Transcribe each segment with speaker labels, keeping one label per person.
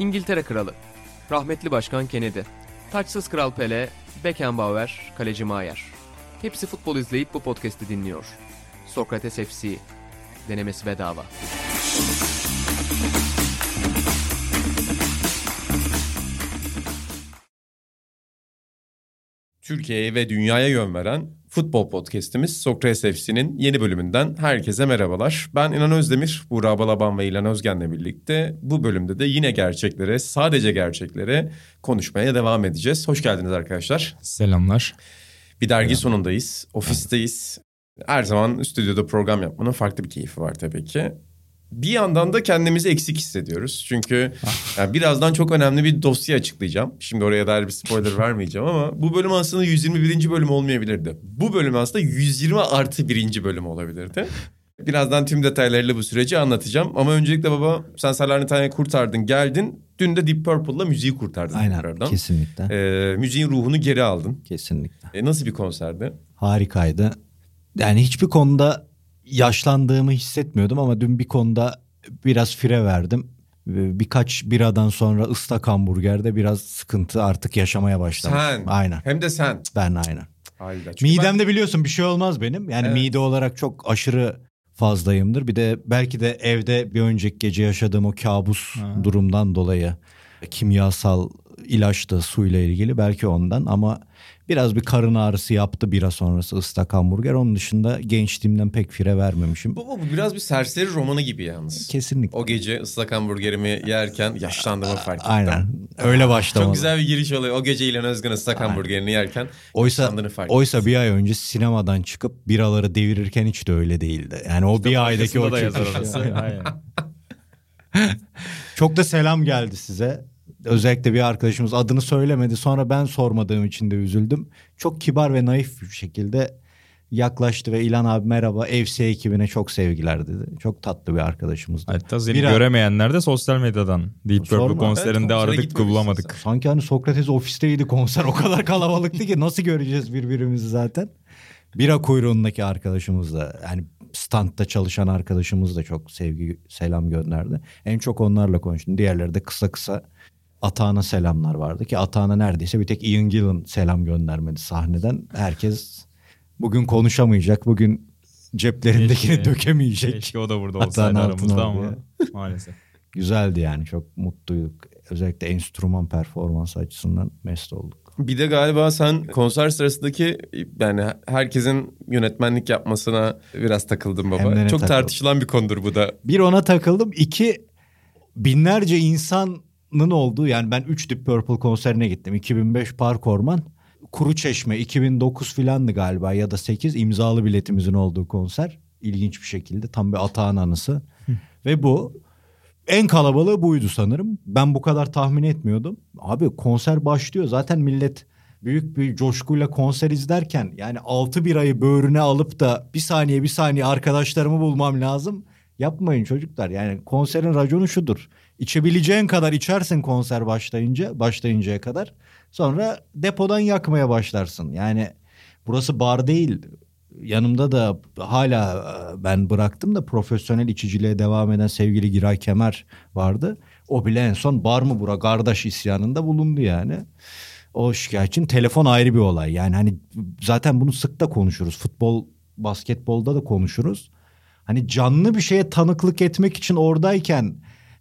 Speaker 1: İngiltere Kralı, rahmetli Başkan Kennedy, taçsız Kral Pele, Beckenbauer, Kaleci Maier. Hepsi futbol izleyip bu podcast'i dinliyor. Sokrates FC, denemesi bedava.
Speaker 2: Türkiye'ye ve dünyaya yön veren futbol podcast'imiz Sokrates FC'nin yeni bölümünden herkese merhabalar. Ben İnan Özdemir, Buğra Balaban ve İlan Özgen'le birlikte bu bölümde de yine gerçeklere, sadece gerçeklere konuşmaya devam edeceğiz. Hoş geldiniz arkadaşlar.
Speaker 3: Selamlar.
Speaker 2: Bir dergi sonundayız, ofisteyiz. Her zaman stüdyoda program yapmanın farklı bir keyfi var tabii ki. Bir yandan da kendimizi eksik hissediyoruz. Çünkü yani birazdan çok önemli bir dosya açıklayacağım. Şimdi oraya dair bir spoiler vermeyeceğim ama bu bölüm aslında 121. bölüm olmayabilirdi. Bu bölüm aslında 120 artı birinci bölüm olabilirdi. Birazdan tüm detaylarıyla bu süreci anlatacağım. Ama öncelikle baba sen Salernitanya'yı kurtardın geldin. Dün de Deep Purple'la müziği kurtardın.
Speaker 4: Aynen
Speaker 2: tekrardan.
Speaker 4: kesinlikle.
Speaker 2: Ee, müziğin ruhunu geri aldın.
Speaker 4: Kesinlikle.
Speaker 2: E, nasıl bir konserdi?
Speaker 4: Harikaydı. Yani hiçbir konuda yaşlandığımı hissetmiyordum ama dün bir konuda biraz fire verdim. Birkaç biradan sonra ıslak hamburgerde biraz sıkıntı artık yaşamaya başladım.
Speaker 2: Sen.
Speaker 4: Aynen.
Speaker 2: Hem de sen.
Speaker 4: Ben aynen.
Speaker 2: Hayda. Çünkü ben-
Speaker 4: Midemde biliyorsun bir şey olmaz benim. Yani
Speaker 2: Evet.
Speaker 4: mide olarak çok aşırı fazlayımdır. Bir de belki de evde bir önceki gece yaşadığım o kabus
Speaker 3: Ha.
Speaker 4: durumdan dolayı kimyasal ilaçtı suyla ilgili belki ondan ama biraz bir karın ağrısı yaptı bira sonrası ıslak hamburger. Onun dışında gençliğimden pek fire vermemişim.
Speaker 2: Bu, bu biraz bir serseri romanı gibi yalnız.
Speaker 4: Kesinlikle.
Speaker 2: O gece ıslak hamburgerimi yerken yaşlandığımı fark ettim.
Speaker 4: Aynen. Öyle başlamadı.
Speaker 2: Çok güzel bir giriş oluyor. O gece İlhan Özgün ıslak
Speaker 4: Aynen.
Speaker 2: hamburgerini yerken
Speaker 4: Oysa
Speaker 2: yaşlandığını fark
Speaker 4: oysa bir ay önce sinemadan çıkıp biraları devirirken hiç de öyle değildi. Yani o bir aydaki o.
Speaker 3: Aynen.
Speaker 4: Çok da selam geldi size. Özellikle bir arkadaşımız adını söylemedi. Sonra ben sormadığım için de üzüldüm. Çok kibar ve naif bir şekilde yaklaştı ve İlan abi merhaba FC ekibine çok sevgiler dedi. Çok tatlı bir arkadaşımızdı.
Speaker 3: Hatta seni
Speaker 4: Bira-
Speaker 3: göremeyenler de sosyal medyadan Deep. Purple konserinde
Speaker 2: Evet,
Speaker 3: aradık bulamadık.
Speaker 4: Sanki hani Sokrates ofisteydi konser o kadar kalabalıktı ki nasıl göreceğiz birbirimizi zaten. Bira kuyruğundaki arkadaşımız da yani standta çalışan arkadaşımız da çok sevgi selam gönderdi. En çok onlarla konuştum. Diğerleri de kısa kısa Atağan'a selamlar vardı ki Atağan'a neredeyse bir tek Ian Gillan selam göndermedi sahneden. Herkes bugün konuşamayacak, bugün ceplerindekini
Speaker 3: Keşke-
Speaker 4: dökemeyecek.
Speaker 3: Keşke o da burada olsaydı aramızda ama maalesef.
Speaker 4: Güzeldi yani çok mutluyduk. Özellikle enstrüman performansı açısından mest olduk.
Speaker 2: Bir de galiba sen konser sırasındaki yani herkesin yönetmenlik yapmasına biraz takıldın baba. Çok
Speaker 4: takıldım.
Speaker 2: tartışılan bir konudur bu da.
Speaker 4: Bir ona takıldım. İki binlerce insanın olduğu yani ben 3 Deep Purple konserine gittim. 2005 Park Orman. Kuru Çeşme 2009 filandı galiba ya da 8 imzalı biletimizin olduğu konser. İlginç bir şekilde tam bir atağın anısı. Ve bu en kalabalığı buydu sanırım. Ben bu kadar tahmin etmiyordum. Abi konser başlıyor zaten millet büyük bir coşkuyla konser izlerken yani 6 birayı böğrüne alıp da bir saniye bir saniye arkadaşlarımı bulmam lazım. Yapmayın çocuklar. Yani konserin raconu şudur. İçebileceğin kadar içersin konser başlayınca, başlayıncaya kadar. Sonra depodan yakmaya başlarsın. Yani burası bar değil. Yanımda da hala e, ben bıraktım da profesyonel içiciliğe devam eden sevgili Giray Kemer vardı. O bile en son bar mı bura kardeş isyanında bulundu yani. O şikayetçinin telefon ayrı bir olay. Yani hani zaten bunu sık da konuşuruz. Futbol, basketbolda da konuşuruz. Hani canlı bir şeye tanıklık etmek için oradayken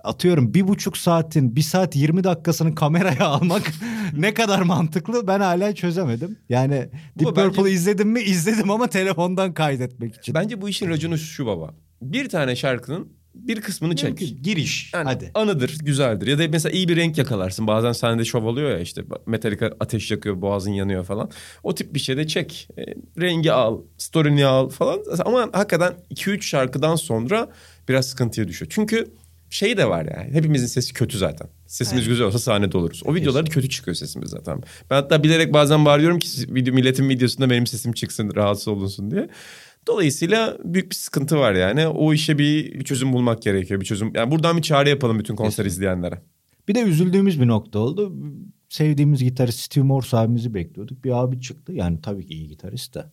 Speaker 4: atıyorum bir buçuk saatin bir saat 20 dakikasını kameraya almak ne kadar mantıklı ben hala çözemedim. Yani
Speaker 2: Bu
Speaker 4: Deep
Speaker 2: bence-
Speaker 4: Purple izledim mi izledim ama telefondan kaydetmek için.
Speaker 2: Bence bu işin raconu şu baba. Bir tane şarkının bir kısmını çek.
Speaker 4: Mümkün. Giriş
Speaker 2: Yani
Speaker 4: hadi.
Speaker 2: anıdır, güzeldir. Ya da mesela iyi bir renk yakalarsın. Bazen sahnede şov oluyor ya işte Metallica ateş yakıyor, boğazın yanıyor falan. O tip bir şey de çek. E, rengi al, story'ni al falan. Ama hakikaten 2-3 şarkıdan sonra biraz sıkıntıya düşüyor. Çünkü şey de var yani. Hepimizin sesi kötü zaten. Sesimiz güzel olsa sahnede oluruz. O videolarda kötü çıkıyor sesimiz zaten. Ben hatta bilerek bazen bağırıyorum ki video, milletin videosunda benim sesim çıksın, rahatsız olunsun diye. Dolayısıyla büyük bir sıkıntı var yani. O işe bir, bir çözüm bulmak gerekiyor. Bir çözüm. Yani buradan bir çağrı yapalım bütün konser izleyenlere.
Speaker 4: Bir de üzüldüğümüz bir nokta oldu. Sevdiğimiz gitarist Steve Morse abimizi bekliyorduk. Bir abi çıktı. Yani tabii ki iyi gitarist de.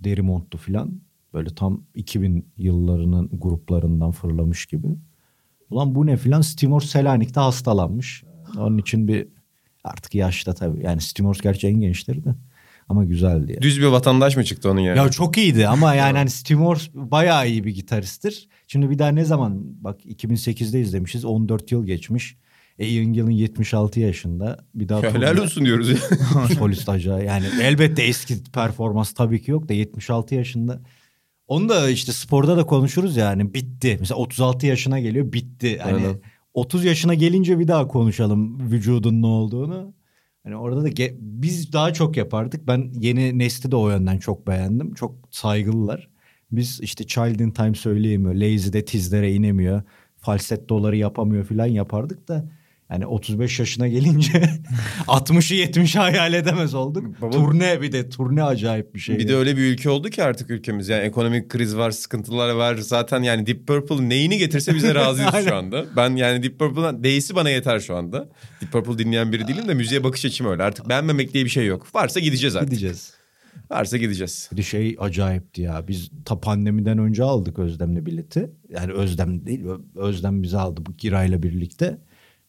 Speaker 4: Deri montlu falan. Böyle tam 2000 yıllarının gruplarından fırlamış gibi. Ulan bu ne filan Stimors Selanik'te hastalanmış. Onun için bir artık yaşta tabii. Yani Stimors gerçi en gençleri de. Ama güzeldi ya.
Speaker 2: Düz bir vatandaş mı çıktı onun yani?
Speaker 4: Ya çok iyiydi ama yani hani Stimors bayağı iyi bir gitaristtir. Şimdi bir daha ne zaman bak 2008'de izlemişiz 14 yıl geçmiş. E Ian Gillan 76 yaşında. Bir daha
Speaker 2: Helal
Speaker 4: turne-
Speaker 2: olsun diyoruz ya.
Speaker 4: solist acayip. Yani elbette eski performans tabii ki yok da 76 yaşında. Onu da işte sporda da konuşuruz yani bitti. Mesela 36 yaşına geliyor bitti. Hani
Speaker 2: Aynen.
Speaker 4: 30 yaşına gelince bir daha konuşalım vücudun ne olduğunu. Hani orada da ge- biz daha çok yapardık. Ben yeni nesli de o yönden çok beğendim. Çok saygılılar. Biz işte Child in Time söyleyemiyor. Lazy'de tizlere inemiyor. Falsettoları yapamıyor falan yapardık da yani 35 yaşına gelince 60'ı 70'i hayal edemez olduk.
Speaker 2: Baba-
Speaker 4: turne bir de turne acayip bir şey.
Speaker 2: Bir de öyle bir ülke oldu ki artık ülkemiz. Yani ekonomik kriz var, sıkıntılar var. Zaten yani Deep Purple neyini getirse bize razıyız şu anda. Ben yani Deep Purple'dan değisi bana yeter şu anda. Deep Purple dinleyen biri değilim de müziğe bakış açım öyle. Artık beğenmemek diye bir şey yok. Varsa gideceğiz artık.
Speaker 4: gideceğiz.
Speaker 2: Varsa gideceğiz.
Speaker 4: Bir de şey acayipti ya. Biz ta pandemiden önce aldık Özlem'le bileti. Yani Özlem değil. Özlem bizi aldı bu Giray'la birlikte.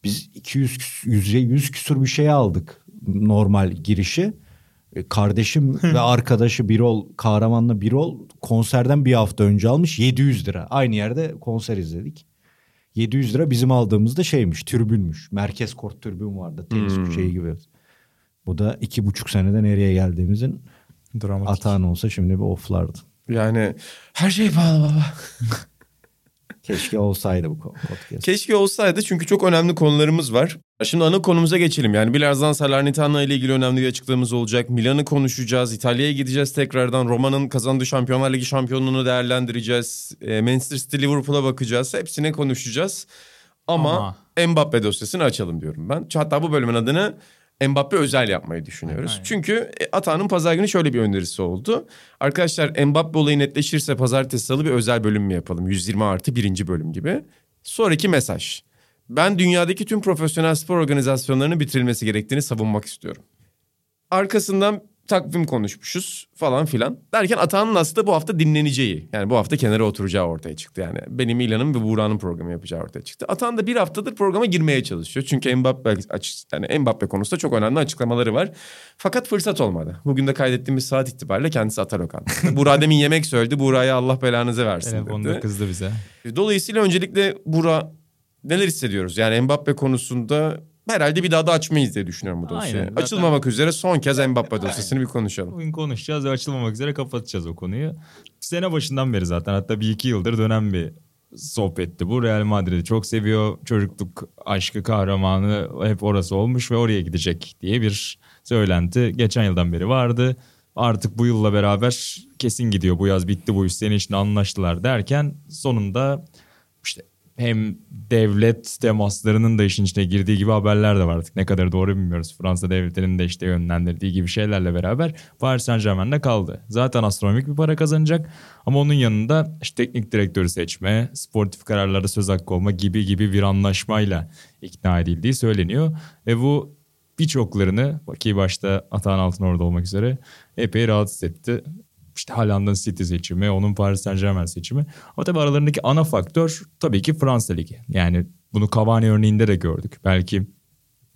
Speaker 4: Biz 200 küs- 100, 100 küsur bir şey aldık normal girişi. E, Kardeşim ve arkadaşı Birol, Kahraman'la Birol konserden bir hafta önce almış 700 lira. Aynı yerde konser izledik. 700 lira bizim aldığımızda şeymiş, türbünmüş. Merkez kort türbün vardı, tenis
Speaker 2: Hmm.
Speaker 4: şeyi gibi. Bu da iki buçuk senede nereye geldiğimizin
Speaker 3: Dramatik.
Speaker 4: Atağın olsa şimdi bir oflardı.
Speaker 2: Yani her şey pahalı baba.
Speaker 4: Keşke olsaydı bu podcast.
Speaker 2: Keşke olsaydı çünkü çok önemli konularımız var. Şimdi ana konumuza geçelim. Yani birazdan Salernitana ile ilgili önemli bir açıklamamız olacak. Milan'ı konuşacağız. İtalya'ya gideceğiz tekrardan. Roma'nın kazandığı Şampiyonlar Ligi şampiyonluğunu değerlendireceğiz. E, Manchester City Liverpool'a bakacağız. Hepsine konuşacağız. Ama, Mbappe dosyasını açalım diyorum ben. Hatta bu bölümün adını Mbappe özel yapmayı düşünüyoruz.
Speaker 3: Aynen.
Speaker 2: Çünkü e, Atağan'ın pazar günü şöyle bir önerisi oldu. Arkadaşlar Mbappe olayı netleşirse pazartesi salı bir özel bölüm mü yapalım? 120 artı birinci bölüm gibi. Sonraki mesaj. Ben dünyadaki tüm profesyonel spor organizasyonlarının bitirilmesi gerektiğini savunmak istiyorum. Arkasından takvim konuşmuşuz falan filan. Derken Atahan'ın aslında bu hafta dinleneceği. Yani bu hafta kenara oturacağı ortaya çıktı. Yani benim İlhan'ın ve Buğra'nın programı yapacağı ortaya çıktı. Atahan da bir haftadır programa girmeye çalışıyor. Çünkü Mbappe, yani Mbappe konusunda çok önemli açıklamaları var. Fakat fırsat olmadı. Bugün de kaydettiğimiz saat itibariyle kendisi Ata Lokantası'nda. Buğra demin yemek söyledi. Buğra'ya Allah belanızı versin
Speaker 3: Telefonda
Speaker 2: dedi.
Speaker 3: kızdı bize.
Speaker 2: Dolayısıyla öncelikle Buğra neler hissediyoruz? Yani Mbappe konusunda herhalde bir daha da açmayız diye düşünüyorum bu dosyayı.
Speaker 3: Aynen, zaten-
Speaker 2: Açılmamak üzere son kez Mbappe dosyasını bir konuşalım.
Speaker 3: Bugün konuşacağız ve açılmamak üzere kapatacağız o konuyu. Sene başından beri zaten hatta bir iki yıldır dönen bir sohbetti bu. Real Madrid'i çok seviyor. Çocukluk aşkı kahramanı hep orası olmuş ve oraya gidecek diye bir söylenti geçen yıldan beri vardı. Artık bu yılla beraber kesin gidiyor. Bu yaz bitti bu iş senin için anlaştılar derken sonunda işte hem devlet temaslarının da işin içine girdiği gibi haberler de var artık. Ne kadar doğru bilmiyoruz. Fransa devletinin de işte yönlendirdiği gibi şeylerle beraber Paris Saint Germain'de kaldı. Zaten astronomik bir para kazanacak ama onun yanında işte teknik direktörü seçme, sportif kararlarda söz hakkı olma gibi gibi bir anlaşmayla ikna edildiği söyleniyor. Ve bu birçoklarını ki başta Atahan Altınordu olmak üzere epey rahatsız etti. İşte Haaland'ın City seçimi, onun Paris Saint Germain seçimi. Ama tabii aralarındaki ana faktör tabii ki Fransa Ligi. Yani bunu Cavani örneğinde de gördük. Belki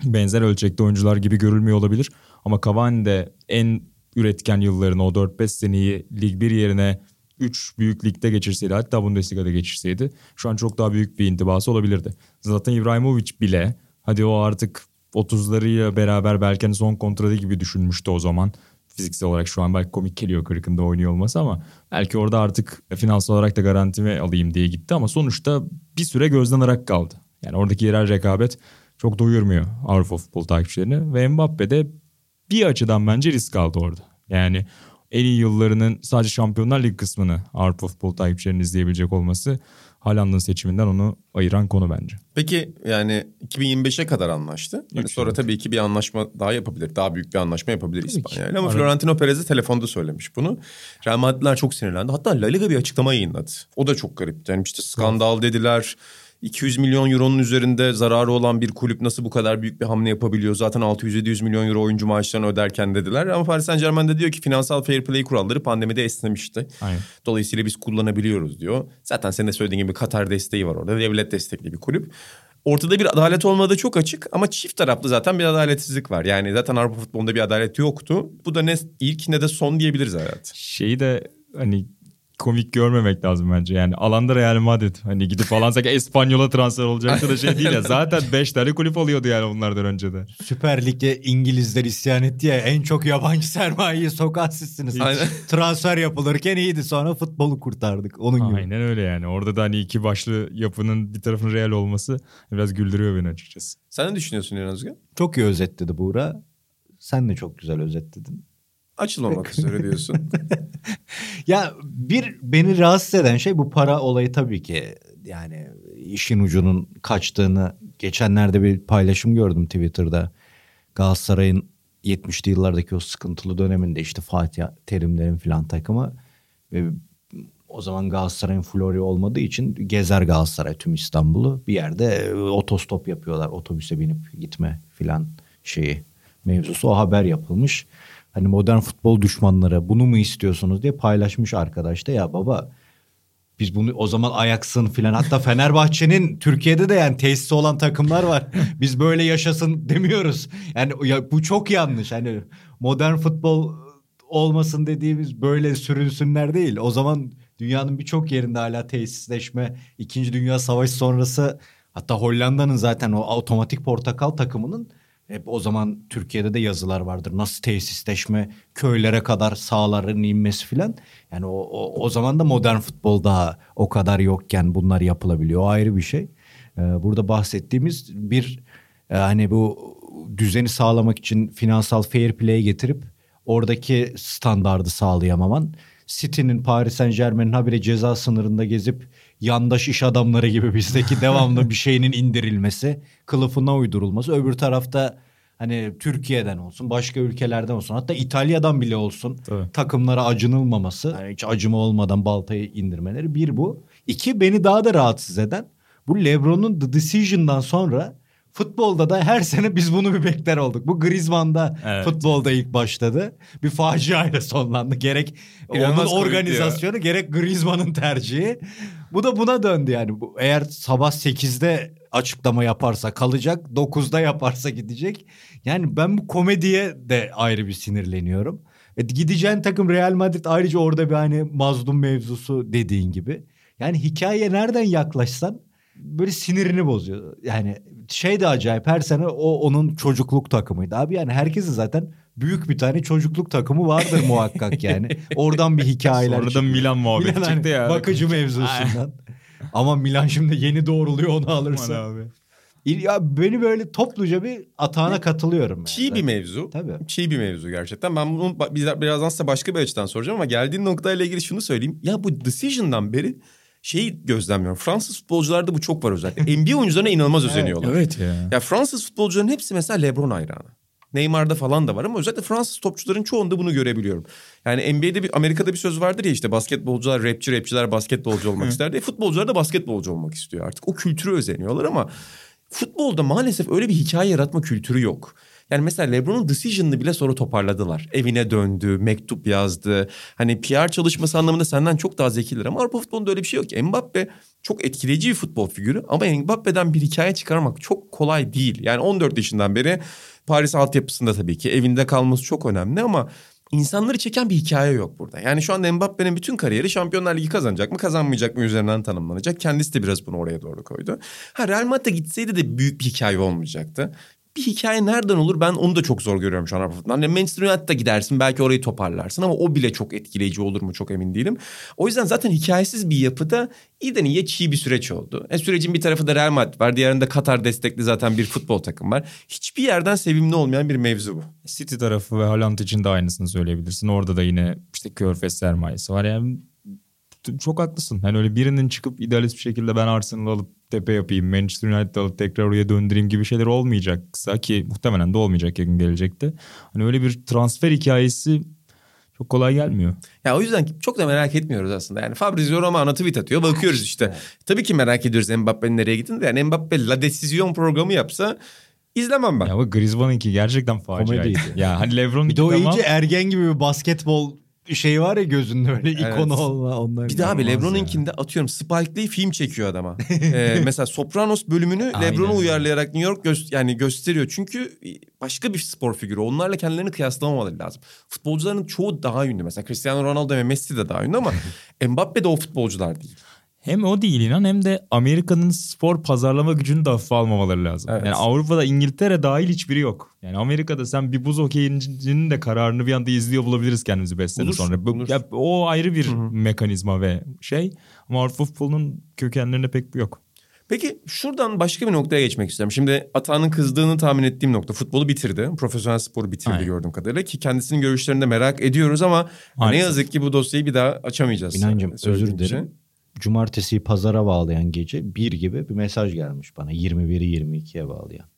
Speaker 3: benzer ölçekte oyuncular gibi görülmüyor olabilir. Ama Cavani de en üretken yıllarını o 4-5 seneyi Lig 1 yerine 3 büyük ligde geçirseydi hatta Bundesliga'da geçirseydi şu an çok daha büyük bir intibası olabilirdi. Zaten İbrahimovic bile hadi o artık 30'larıyla beraber belki hani son kontratı gibi düşünmüştü o zaman. Fiziksel olarak şu an belki komik geliyor kırkında oynuyor olması ama belki orada artık finansal olarak da garantimi alayım diye gitti ama sonuçta bir süre gözden ırak kaldı. Yani oradaki yerel rekabet çok doyurmuyor Avrupa futbol takipçilerini ve Mbappe de bir açıdan bence risk aldı orada. Yani en iyi yıllarının sadece Şampiyonlar Ligi kısmını Avrupa futbol takipçilerinin izleyebilecek olması Haaland'ın seçiminden onu ayıran konu bence.
Speaker 2: Peki yani 2025'e kadar anlaştı. Yani
Speaker 3: Üç
Speaker 2: sonra
Speaker 3: yıllık.
Speaker 2: tabii ki bir anlaşma daha yapabilir. Daha büyük bir anlaşma yapabilir. İspanya ile. Ama
Speaker 3: Arada-
Speaker 2: Florentino Perez de telefonda söylemiş bunu. Real Madridler çok sinirlendi. Hatta La Liga bir açıklama yayınladı. O da çok garipti. Yani işte skandal dediler. 200 milyon euronun üzerinde zararı olan bir kulüp nasıl bu kadar büyük bir hamle yapabiliyor? Zaten 600-700 milyon euro oyuncu maaşlarını öderken dediler. Ama Paris Saint Germain de diyor ki finansal fair play kuralları pandemide esnemişti.
Speaker 3: Aynen.
Speaker 2: Dolayısıyla biz kullanabiliyoruz diyor. Zaten senin de söylediğin gibi Katar desteği var orada. Devlet destekli bir kulüp. Ortada bir adalet olmadığı çok açık ama çift taraflı zaten bir adaletsizlik var. Yani zaten Avrupa futbolunda bir adalet yoktu. Bu da ne ilk ne de son diyebiliriz hayat.
Speaker 3: Şeyi de hani komik görmemek lazım bence. Yani alanda Real Madrid. Hani gidip falan sanki Espanyol'a transfer olacaktı da şey değil ya. Zaten 5 tane kulüp oluyordu yani bunlardan önce de.
Speaker 4: Süper Lig'e İngilizler isyan etti ya en çok yabancı sermayeyi sokan sizsiniz.
Speaker 2: Aynen.
Speaker 4: Transfer yapılırken iyiydi sonra futbolu kurtardık onun gibi.
Speaker 3: Aynen öyle yani. Orada da hani iki başlı yapının bir tarafın Real olması biraz güldürüyor beni açıkçası.
Speaker 2: Sen ne düşünüyorsun Özgen?
Speaker 4: Çok iyi özetledi Buğra. Sen de çok güzel özetledin.
Speaker 2: Açılmamak üzere diyorsun.
Speaker 4: Ya bir beni rahatsız eden şey bu para olayı tabii ki. Yani işin ucunun kaçtığını geçenlerde bir paylaşım gördüm Twitter'da. Galatasaray'ın 70'li yıllardaki o sıkıntılı döneminde işte Fatih Terimlerin filan takımı ve o zaman Galatasaray'ın flori olmadığı için gezer Galatasaray tüm İstanbul'u. Bir yerde e, otostop yapıyorlar. Otobüse binip gitme filan şeyi mevzusu. O haber yapılmış. Hani modern futbol düşmanları bunu mu istiyorsunuz diye paylaşmış arkadaş da ya baba biz bunu o zaman Ajax'ın filan hatta Fenerbahçe'nin Türkiye'de de yani tesisi olan takımlar var. Biz böyle yaşasın demiyoruz. Yani ya bu çok yanlış. Hani modern futbol olmasın dediğimiz böyle sürünsünler değil. O zaman dünyanın birçok yerinde hala tesisleşme, İkinci Dünya Savaşı sonrası hatta Hollanda'nın zaten o otomatik portakal takımının hep o zaman Türkiye'de de yazılar vardır. Nasıl tesisleşme, köylere kadar sahaların inmesi filan. Yani o, o, o zaman da modern futbol daha o kadar yokken bunlar yapılabiliyor. O ayrı bir şey. Ee, burada bahsettiğimiz bir e, hani bu düzeni sağlamak için finansal fair play getirip oradaki standardı sağlayamaman. City'nin Paris Saint Germain'in habire ceza sınırında gezip yandaş iş adamları gibi bizdeki devamlı bir şeyinin indirilmesi, kılıfına uydurulması. Öbür tarafta hani Türkiye'den olsun, başka ülkelerden olsun, hatta İtalya'dan bile olsun
Speaker 3: Tabii.
Speaker 4: takımlara acınılmaması, yani hiç acıma olmadan baltayı indirmeleri bir bu. İki beni daha da rahatsız eden bu LeBron'un The Decision'dan sonra futbolda da her sene biz bunu bir bekler olduk. Bu Griezmann'da
Speaker 3: Evet.
Speaker 4: futbolda ilk başladı. Bir faciayla sonlandı. Gerek
Speaker 2: İnanılmaz
Speaker 4: onun organizasyonu gerek Griezmann'ın tercihi. Bu da buna döndü yani. Bu, eğer sabah 8'de açıklama yaparsa kalacak, 9'da yaparsa gidecek. Yani ben bu komediye de ayrı bir sinirleniyorum. E, gideceğin takım Real Madrid ayrıca orada bir hani mazlum mevzusu dediğin gibi. Yani hikayeye nereden yaklaşsan böyle sinirini bozuyor. Yani şey de acayip her sene o onun çocukluk takımıydı. Abi yani herkesin zaten büyük bir tane çocukluk takımı vardır muhakkak yani. Oradan bir hikayeler
Speaker 3: Sonra da. Milan muhabbeti
Speaker 4: Milan
Speaker 3: çıktı ya.
Speaker 4: Bakıcı mevzusundan. Ama Milan şimdi yeni doğruluyor onu
Speaker 3: Aman
Speaker 4: alırsa.
Speaker 3: abi.
Speaker 4: Ya beni böyle topluca bir atağına katılıyorum.
Speaker 2: Çiğ
Speaker 4: yani.
Speaker 2: bir mevzu.
Speaker 4: Tabii.
Speaker 2: Çiğ bir mevzu gerçekten. Ben bunu birazdan size başka bir açıdan soracağım ama geldiğin noktayla ilgili şunu söyleyeyim. Ya bu decision'dan beri şeyi gözlemliyorum. Fransız futbolcularda bu çok var özellikle. NBA oyuncularına inanılmaz özeniyorlar.
Speaker 3: Evet ya.
Speaker 2: Ya Fransız futbolcuların hepsi mesela LeBron hayranı. Neymar'da falan da var ama özellikle Fransız topçuların çoğunda bunu görebiliyorum. Yani NBA'de bir Amerika'da bir söz vardır ya işte basketbolcular rapçi, rapçiler basketbolcu olmak ister diye. Futbolcular da basketbolcu olmak istiyor artık. O kültürü özeniyorlar ama futbolda maalesef öyle bir hikaye yaratma kültürü yok. Yani mesela LeBron'un decision'ını bile sonra toparladılar. Evine döndü, mektup yazdı. Hani PR çalışması anlamında senden çok daha zekiler ama Avrupa futbolunda öyle bir şey yok ki. Mbappe çok etkileyici bir futbol figürü ama Mbappe'den bir hikaye çıkarmak çok kolay değil. Yani 14 yaşından beri Paris altyapısında tabii ki evinde kalması çok önemli ama insanları çeken bir hikaye yok burada. Yani şu anda Mbappe'nin bütün kariyeri Şampiyonlar Ligi kazanacak mı kazanmayacak mı üzerinden tanımlanacak. Kendisi de biraz bunu oraya doğru koydu. Ha Real Madrid'e gitseydi de büyük bir hikaye olmayacaktı. Bir hikaye nereden olur ben onu da çok zor görüyorum şu an futbolunda. Hani Manchester United'a gidersin belki orayı toparlarsın ama o bile çok etkileyici olur mu çok emin değilim. O yüzden zaten hikayesiz bir yapıda iyiden iyiye çiğ bir süreç oldu. E, sürecin bir tarafı da Real Madrid var diğerinde Katar destekli zaten bir futbol takım var. Hiçbir yerden sevimli olmayan bir mevzu bu.
Speaker 3: City tarafı ve Haaland için de aynısını söyleyebilirsin. Orada da yine işte körfez sermayesi var. Yani çok haklısın. Hani öyle birinin çıkıp idealist bir şekilde ben Arsenal'ı alıp tepe yapayım, Manchester United'ı alıp tekrar oraya döndüreyim gibi şeyler olmayacaksa ki muhtemelen de olmayacak yakın gelecekte. Hani öyle bir transfer hikayesi Çok kolay gelmiyor.
Speaker 2: Ya o yüzden çok da merak etmiyoruz aslında. Yani Fabrizio Romano tweet atıyor bakıyoruz işte. Tabii ki merak ediyoruz Mbappe'nin nereye gittiğini de. Yani Mbappe La Decision programı yapsa izlemem ben.
Speaker 3: Ya bu Griezmann'ınki gerçekten faciaydı.
Speaker 4: Komediydi.
Speaker 3: ya hani Lebron
Speaker 4: Bir de o
Speaker 3: tamam.
Speaker 4: iyice ergen gibi bir basketbol şey var ya gözünde öyle
Speaker 2: Evet.
Speaker 4: ikonu olma onlar.
Speaker 2: Bir abi
Speaker 3: İnanılmaz
Speaker 2: Lebron'unkinde atıyorum Spike Lee film çekiyor adama. Ee, mesela Sopranos bölümünü
Speaker 3: öyle.
Speaker 2: uyarlayarak New York gö- yani gösteriyor. Çünkü başka bir spor figürü. Onlarla kendilerini kıyaslamamaları lazım. Futbolcuların çoğu daha ünlü. Mesela Cristiano Ronaldo ve Messi de daha ünlü ama Mbappe de o futbolcular değil.
Speaker 3: Hem o değil inan hem de Amerika'nın spor pazarlama gücünü de hafife almamaları lazım.
Speaker 2: Evet.
Speaker 3: Yani Avrupa'da İngiltere dahil hiçbiri yok. Yani Amerika'da sen bir buz hokeyinin de kararını bir anda izliyor bulabiliriz kendimizi 5 sene sonra. Bu-. Ya, o ayrı bir mekanizma ve şey. Ama Avrupa futbolunun kökenlerinde pek yok.
Speaker 2: Peki şuradan başka bir noktaya geçmek istiyorum. Şimdi Atağan'ın kızdığını tahmin ettiğim nokta futbolu bitirdi. Profesyonel sporu bitirdi
Speaker 3: Aynen.
Speaker 2: gördüğüm kadarıyla. Ki kendisinin görüşlerini de merak ediyoruz ama ne
Speaker 3: Maalesef.
Speaker 2: yazık ki bu dosyayı bir daha açamayacağız.
Speaker 4: İnancım özür dilerim.
Speaker 2: için.
Speaker 4: Cumartesiyi pazara bağlayan gece bir gibi bir mesaj gelmiş bana. 21'i 22'ye bağlayan.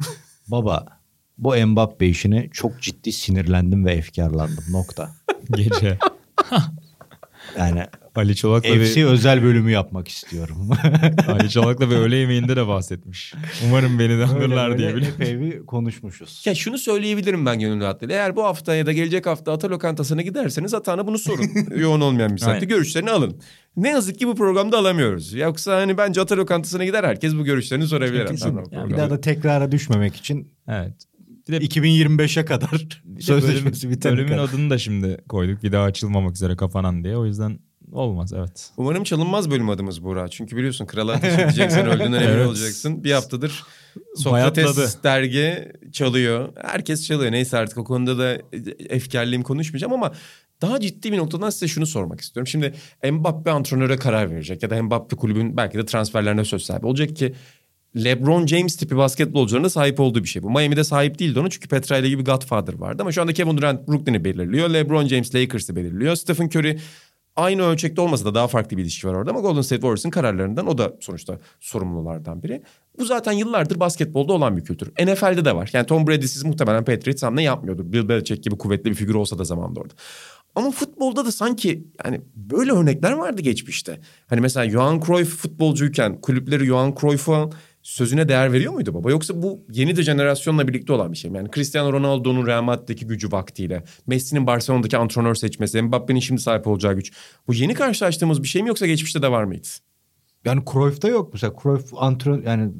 Speaker 4: Baba bu Mbappe işine çok ciddi sinirlendim ve efkarlandım nokta.
Speaker 3: Gece.
Speaker 4: Yani
Speaker 3: Ali Çolak'la
Speaker 4: FC
Speaker 3: bir,
Speaker 4: özel bölümü yapmak istiyorum.
Speaker 3: Ali Çolak'la bir öğle yemeğinde de bahsetmiş. Umarım beni de alırlar diye bile.
Speaker 4: epey bir konuşmuşuz.
Speaker 2: Ya şunu söyleyebilirim ben gönül rahatlığıyla. Eğer bu hafta ya da gelecek hafta ata lokantasına giderseniz Atağan'a bunu sorun. Yoğun olmayan bir saatte görüşlerini alın. Ne yazık ki bu programda alamıyoruz. Yoksa hani bence ata lokantasına gider herkes bu görüşlerini sorabilir.
Speaker 3: Kesin. Yani
Speaker 4: Bir daha da tekrara düşmemek için
Speaker 3: Evet. Bir de
Speaker 4: 2025'e kadar sözleşmesi bitene
Speaker 3: Bölümün
Speaker 4: kadar.
Speaker 3: adını da şimdi koyduk. Bir daha açılmamak üzere kapanan diye. O yüzden olmaz evet.
Speaker 2: Umarım çalınmaz bölüm adımız Buğra. Çünkü biliyorsun krala ateş edeceksin öldüğünden emin
Speaker 3: Evet.
Speaker 2: olacaksın. Bir haftadır Sokrates
Speaker 3: Bayatladı.
Speaker 2: dergi çalıyor. Herkes çalıyor. Neyse artık o konuda da efkarlıyım konuşmayacağım ama daha ciddi bir noktadan size şunu sormak istiyorum. Şimdi Mbappe antrenöre karar verecek ya da Mbappe kulübün belki de transferlerine söz sahibi olacak ki LeBron James tipi basketbolcuların da sahip olduğu bir şey bu. Miami'de sahip değildi onu çünkü Petra'yla gibi Godfather vardı ama şu anda Kevin Durant Brooklyn'i belirliyor. LeBron James Lakers'ı belirliyor. Stephen Curry aynı ölçekte olmasa da daha farklı bir ilişki var orada ama Golden State Warriors'ın kararlarından o da sonuçta sorumlulardan biri. Bu zaten yıllardır basketbolda olan bir kültür. NFL'de de var. Yani Tom Brady'siz muhtemelen Patriots hamle yapmıyordur. Bill Belichick gibi kuvvetli bir figür olsa da zamanında orada. Ama futbolda da sanki yani böyle örnekler vardı geçmişte. Hani mesela Johan Cruyff futbolcuyken kulüpleri Johan Cruyff'a sözüne değer veriyor muydu baba? Yoksa bu yeni de jenerasyonla birlikte olan bir şey mi? Yani Cristiano Ronaldo'nun Real Madrid'deki gücü vaktiyle, Messi'nin Barcelona'daki antrenör seçmesi, Mbappe'nin şimdi sahip olacağı güç. Bu yeni karşılaştığımız bir şey mi yoksa geçmişte de var mıydı?
Speaker 4: Yani Cruyff'ta yok mesela Cruyff antrenör yani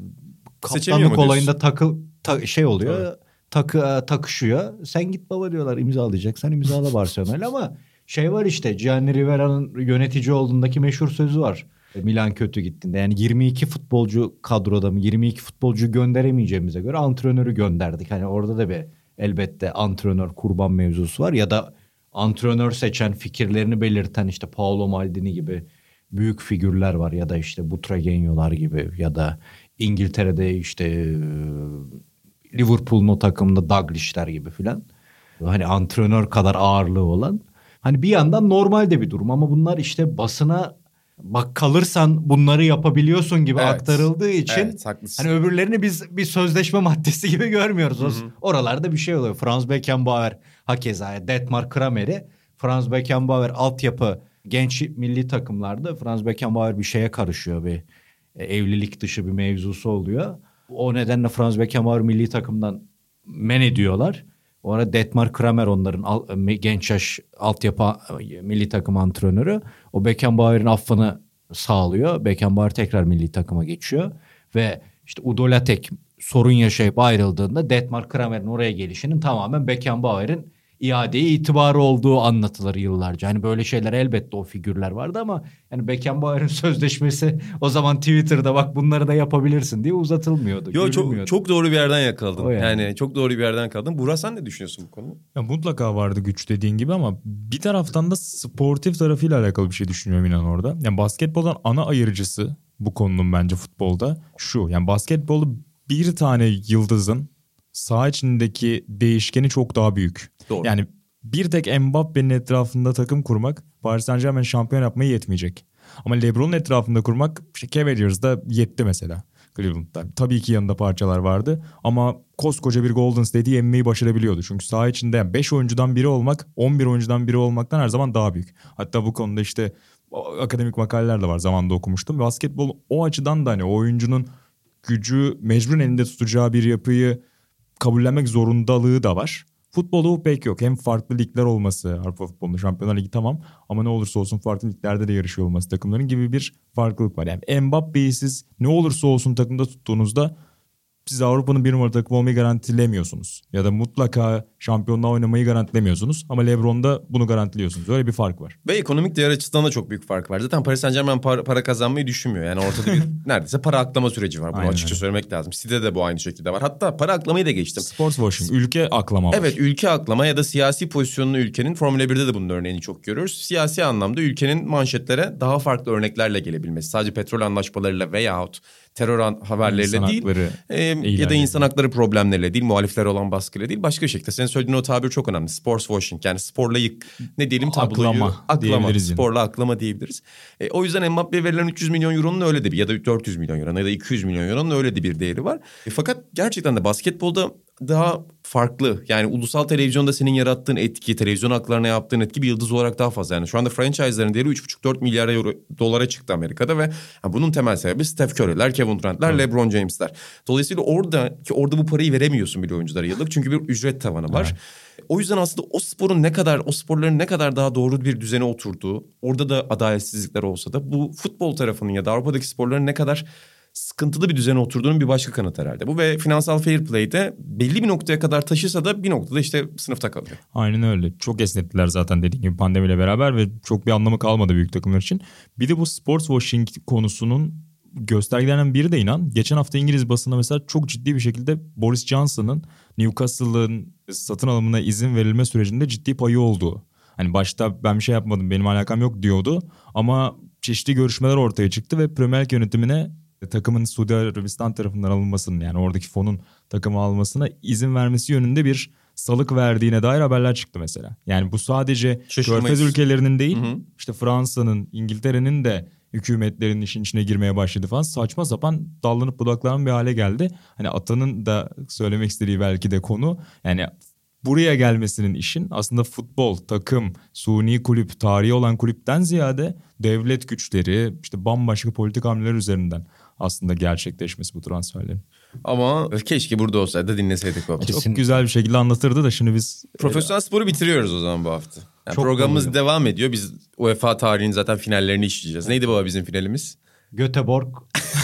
Speaker 4: kaptanlık olayında takıl ta- şey oluyor. Takı e, takışıyor. Sen git baba diyorlar imzalayacaksan imzala Barcelona'yla ama şey var işte Gianni Rivera'nın yönetici olduğundaki meşhur sözü var. E, Milan kötü gittiğinde yani 22 futbolcu kadroda mı 22 futbolcu gönderemeyeceğimize göre antrenörü gönderdik. Hani orada da bir elbette antrenör kurban mevzusu var ya da antrenör seçen fikirlerini belirten işte Paolo Maldini gibi büyük figürler var ya da işte Butragenio'lar gibi ya da İngiltere'de işte e, Liverpool'un o takımında Dalglish'ler gibi filan. Hani antrenör kadar ağırlığı olan. Hani bir yandan normal de bir durum ama bunlar işte basına bak kalırsan bunları yapabiliyorsun gibi
Speaker 2: Evet.
Speaker 4: aktarıldığı için
Speaker 2: Evet, haklısın.
Speaker 4: hani öbürlerini biz bir sözleşme maddesi gibi görmüyoruz. O- Oralarda bir şey oluyor. Franz Beckenbauer hakeza Detmar Kramer'i Franz Beckenbauer altyapı genç milli takımlarda Franz Beckenbauer bir şeye karışıyor bir e, evlilik dışı bir mevzusu oluyor. O nedenle Franz Beckenbauer milli takımdan men ediyorlar. O ara Detmar Kramer onların al- me- genç yaş altyapı e, milli takım antrenörü. O Beckenbauer'in affını sağlıyor. Beckenbauer tekrar milli takıma geçiyor. Ve işte Udo Lattek sorun yaşayıp ayrıldığında Detmar Kramer'in oraya gelişinin tamamen Beckenbauer'in iadeye itibarı olduğu anlatılır yıllarca. Hani böyle şeyler elbette o figürler vardı ama yani Beckenbauer'in sözleşmesi o zaman Twitter'da bak bunları da yapabilirsin diye uzatılmıyordu.
Speaker 2: Yo çok, çok doğru bir yerden yakaladın.
Speaker 4: O
Speaker 2: yani.
Speaker 4: yani.
Speaker 2: çok doğru bir yerden yakaladın. Buğra sen ne düşünüyorsun bu konuda?
Speaker 3: Ya mutlaka vardı güç dediğin gibi ama bir taraftan da sportif tarafıyla alakalı bir şey düşünüyorum inan orada. Yani basketboldan ana ayırıcısı bu konunun bence futbolda şu. Yani basketbolu bir tane yıldızın saha içindeki değişkeni çok daha büyük.
Speaker 2: Doğru.
Speaker 3: Yani bir tek Mbappe'nin etrafında takım kurmak Paris Saint Germain şampiyon yapmaya yetmeyecek. Ama LeBron'un etrafında kurmak işte Cavaliers'da yetti mesela. Cleveland'da. Tabii ki yanında parçalar vardı ama koskoca bir Golden State'i yenmeyi başarabiliyordu. Çünkü saha içinde 5 oyuncudan biri olmak 11 oyuncudan biri olmaktan her zaman daha büyük. Hatta bu konuda işte akademik makaleler de var zamanında okumuştum. Basketbol o açıdan da hani oyuncunun gücü mecburen elinde tutacağı bir yapıyı kabullenmek zorundalığı da var. Futbolu pek yok. Hem farklı ligler olması Avrupa futbolunda Şampiyonlar Ligi tamam ama ne olursa olsun farklı liglerde de yarışıyor olması takımların gibi bir farklılık var. Yani Mbappe'yi siz ne olursa olsun takımda tuttuğunuzda siz Avrupa'nın bir numara takımı olmayı garantilemiyorsunuz. Ya da mutlaka şampiyonluğa oynamayı garantilemiyorsunuz. Ama Lebron'da bunu garantiliyorsunuz. Öyle bir fark var.
Speaker 2: Ve ekonomik değer açısından da çok büyük fark var. Zaten Paris Saint Germain para, para kazanmayı düşünmüyor. Yani ortada bir neredeyse para aklama süreci var. Bunu
Speaker 3: Aynen
Speaker 2: açıkça
Speaker 3: öyle.
Speaker 2: söylemek lazım. City'de de bu aynı şekilde var. Hatta para aklamayı da geçtim.
Speaker 3: Sports washing, ülke aklama var.
Speaker 2: Evet ülke aklama ya da siyasi pozisyonunu ülkenin Formula 1'de de bunun örneğini çok görüyoruz. Siyasi anlamda ülkenin manşetlere daha farklı örneklerle gelebilmesi. Sadece petrol anlaşmalarıyla veyahut terör haberleriyle
Speaker 3: İnsan
Speaker 2: değil.
Speaker 3: hakları
Speaker 2: e, ya da insan hakları problemleriyle değil, muhaliflere olan baskıyla değil. Başka şekilde senin söylediğin o tabir çok önemli. Sports washing yani sporla yık, ne diyelim tabloyu.
Speaker 3: Aklama
Speaker 2: aklama sporla aklama diyebiliriz. E, o yüzden Mbappe'ye verilen 300 milyon euronun öyle de bir ya da 400 milyon euro ya da 200 milyon euronun öyle de bir değeri var. E, fakat gerçekten de basketbolda daha farklı. Yani ulusal televizyonda senin yarattığın etki, televizyon haklarına yaptığın etki bir yıldız olarak daha fazla. Yani şu anda franchise'ların değeri 3,5-4 milyar euro, dolara çıktı Amerika'da ve bunun temel sebebi Steph Curry'ler, Kevin Durant'ler, LeBron James'ler. Dolayısıyla orada ki orada bu parayı veremiyorsun bile oyunculara yıllık çünkü bir ücret tavanı var. O yüzden aslında o sporun ne kadar, o sporların ne kadar daha doğru bir düzene oturduğu, orada da adaletsizlikler olsa da bu futbol tarafının ya da Avrupa'daki sporların ne kadar sıkıntılı bir düzene oturduğunun bir başka kanıt herhalde. Bu ve finansal fair play'de belli bir noktaya kadar taşısa da bir noktada işte sınıfta kalıyor.
Speaker 3: Aynen öyle. Çok esnettiler zaten dediğim gibi pandemiyle beraber ve çok bir anlamı kalmadı büyük takımlar için. Bir de bu sports washing konusunun göstergelerinden biri de inan. Geçen hafta İngiliz basında mesela çok ciddi bir şekilde Boris Johnson'ın Newcastle'ın satın alımına izin verilme sürecinde ciddi payı olduğu. Hani başta ben bir şey yapmadım benim alakam yok diyordu ama çeşitli görüşmeler ortaya çıktı ve Premier Lig yönetimine takımın Suudi Arabistan tarafından alınmasının yani oradaki fonun takımı almasına izin vermesi yönünde bir salık verdiğine dair haberler çıktı mesela. Yani bu sadece
Speaker 2: Şaşırmayız.
Speaker 3: Körfez ülkelerinin değil
Speaker 2: Hı hı.
Speaker 3: işte Fransa'nın, İngiltere'nin de hükümetlerin işin içine girmeye başladı falan. Saçma sapan dallanıp budaklanan bir hale geldi. Hani Atan'ın da söylemek istediği belki de konu yani buraya gelmesinin işin aslında futbol, takım, suni kulüp, tarihi olan kulüpten ziyade devlet güçleri, işte bambaşka politik hamleler üzerinden aslında gerçekleşmesi bu transferlerin.
Speaker 2: Ama keşke burada olsaydı dinleseydik baba.
Speaker 4: Kesin.
Speaker 3: Çok güzel bir şekilde anlatırdı da şimdi biz
Speaker 2: Profesyonel sporu bitiriyoruz o zaman bu hafta. Yani
Speaker 4: Çok
Speaker 2: programımız
Speaker 4: doğru.
Speaker 2: devam ediyor. Biz UEFA tarihinin zaten finallerini işleyeceğiz. Neydi baba bizim finalimiz?
Speaker 4: Göteborg.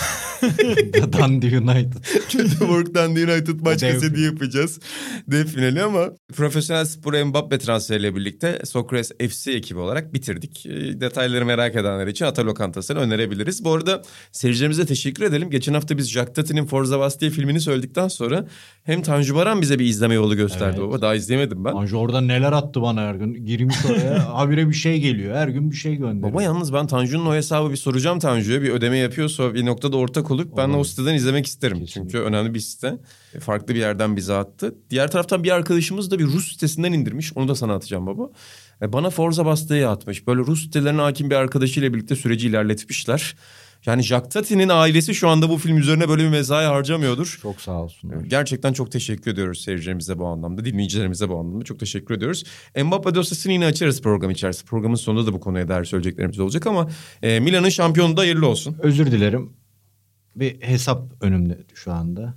Speaker 4: Dundee United.
Speaker 2: Göteborg'dan United maç kaseti yapacağız. Dev finali ama profesyonel sporu Mbappe transferiyle birlikte Socrates FC ekibi olarak bitirdik. E, Detayları merak edenler için Ata Lokantası'nı önerebiliriz. Bu arada seyircilerimize teşekkür edelim. Geçen hafta biz Jacques Tati'nin Forza Bastille filmini söyledikten sonra hem Tanju Baran bize bir izleme yolu gösterdi
Speaker 4: Evet.
Speaker 2: baba. Daha izleyemedim ben.
Speaker 4: Anca orada neler attı bana her gün. Girmiş oraya habire bir şey geliyor. Her gün bir şey gönderiyor.
Speaker 2: Baba yalnız ben Tanju'nun o hesabı bir soracağım Tanju'ya. Bir ödeme yapıyorsa bir noktada ortak olup ben de o siteden izlemek isterim.
Speaker 4: Kesinlikle.
Speaker 2: Çünkü önemli bir site. E, Farklı bir yerden bize attı. Diğer taraftan bir arkadaşımız da bir Rus sitesinden indirmiş. Onu da sana atacağım baba. E, Bana Forza Basta'yı atmış. Böyle Rus sitelerine hakim bir arkadaşıyla birlikte süreci ilerletmişler. Yani Jacques Tati'nin ailesi şu anda bu film üzerine böyle bir mesai harcamıyordur.
Speaker 4: Çok sağ olsun.
Speaker 2: Gerçekten çok teşekkür ediyoruz seyircilerimize bu anlamda, dinleyicilerimize bu anlamda çok teşekkür ediyoruz. Mbappe dosyasını yine açarız program içerisinde. Programın sonunda da bu konuya dair söyleyeceklerimiz olacak ama e, Milan'ın şampiyonu da hayırlı olsun.
Speaker 4: Özür dilerim. Bir hesap önümde şu anda.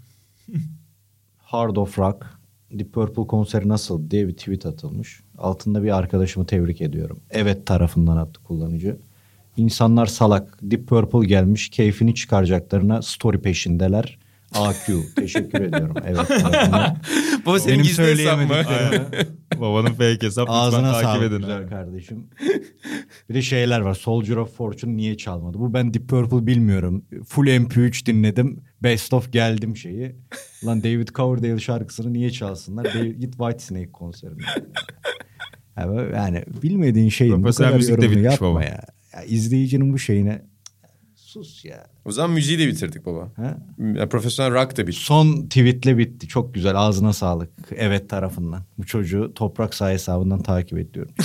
Speaker 4: Hard of Rock. Deep Purple konseri nasıl diye bir tweet atılmış. Altında bir arkadaşımı tebrik ediyorum. Evet tarafından attı kullanıcı. İnsanlar salak. Deep Purple gelmiş. Keyfini çıkaracaklarına story peşindeler. AQ. Teşekkür ediyorum. Evet.
Speaker 2: Baba senin
Speaker 4: Benim
Speaker 2: gizli hesap mı?
Speaker 3: babanın fake hesap lütfen
Speaker 4: Ağzına
Speaker 3: takip
Speaker 4: sağlık
Speaker 3: edin.
Speaker 4: güzel kardeşim. bir de şeyler var. Soldier of Fortune niye çalmadı? Bu ben Deep Purple bilmiyorum. Full MP3 dinledim. Best of geldim şeyi. Lan David Coverdale şarkısını niye çalsınlar? David, git Whitesnake konserine. Ya böyle yani bilmediğin şeyin bu
Speaker 3: Profesyonel
Speaker 4: kadar
Speaker 3: müzik de
Speaker 4: yorumunu
Speaker 3: bitmiş
Speaker 4: yapma
Speaker 3: baba.
Speaker 4: ya. ya. İzleyicinin bu şeyine sus ya.
Speaker 2: O zaman müziği de bitirdik baba. Yani profesyonel rock da bitti.
Speaker 4: Son tweetle bitti. Çok güzel. Ağzına sağlık. Evet tarafından. Bu çocuğu Toprak Sağ hesabından takip ediyorum.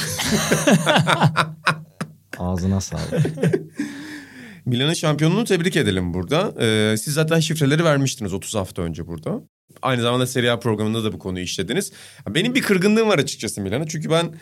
Speaker 4: Ağzına sağlık.
Speaker 2: Milan'ın şampiyonluğunu tebrik edelim burada. Ee, siz zaten şifreleri vermiştiniz 30 hafta önce burada. Aynı zamanda Serie A programında da bu konuyu işlediniz. Benim bir kırgınlığım var açıkçası Milan'a. Çünkü ben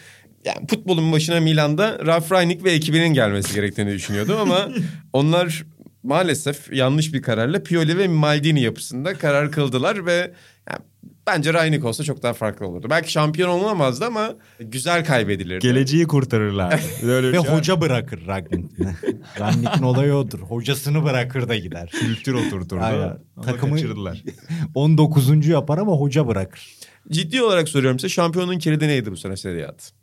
Speaker 2: yani futbolun başına Milan'da Ralf Rangnick ve ekibinin gelmesi gerektiğini düşünüyordum ama onlar maalesef yanlış bir kararla Pioli ve Maldini yapısında karar kıldılar ve yani bence Rangnick olsa çok daha farklı olurdu. Belki şampiyon olunamazdı ama güzel kaybedilirdi.
Speaker 3: Geleceği kurtarırlar.
Speaker 4: Ve
Speaker 3: şey
Speaker 4: hoca bırakır Ragnik'le. Ragnik'in olayı odur. Hocasını bırakır da gider.
Speaker 3: kültür oturturdu.
Speaker 4: Aynen. Takımı-
Speaker 3: kaçırdılar.
Speaker 4: 19. yapar ama hoca bırakır.
Speaker 2: Ciddi olarak soruyorum size şampiyonluğun kilidi neydi bu sene Serie A'da?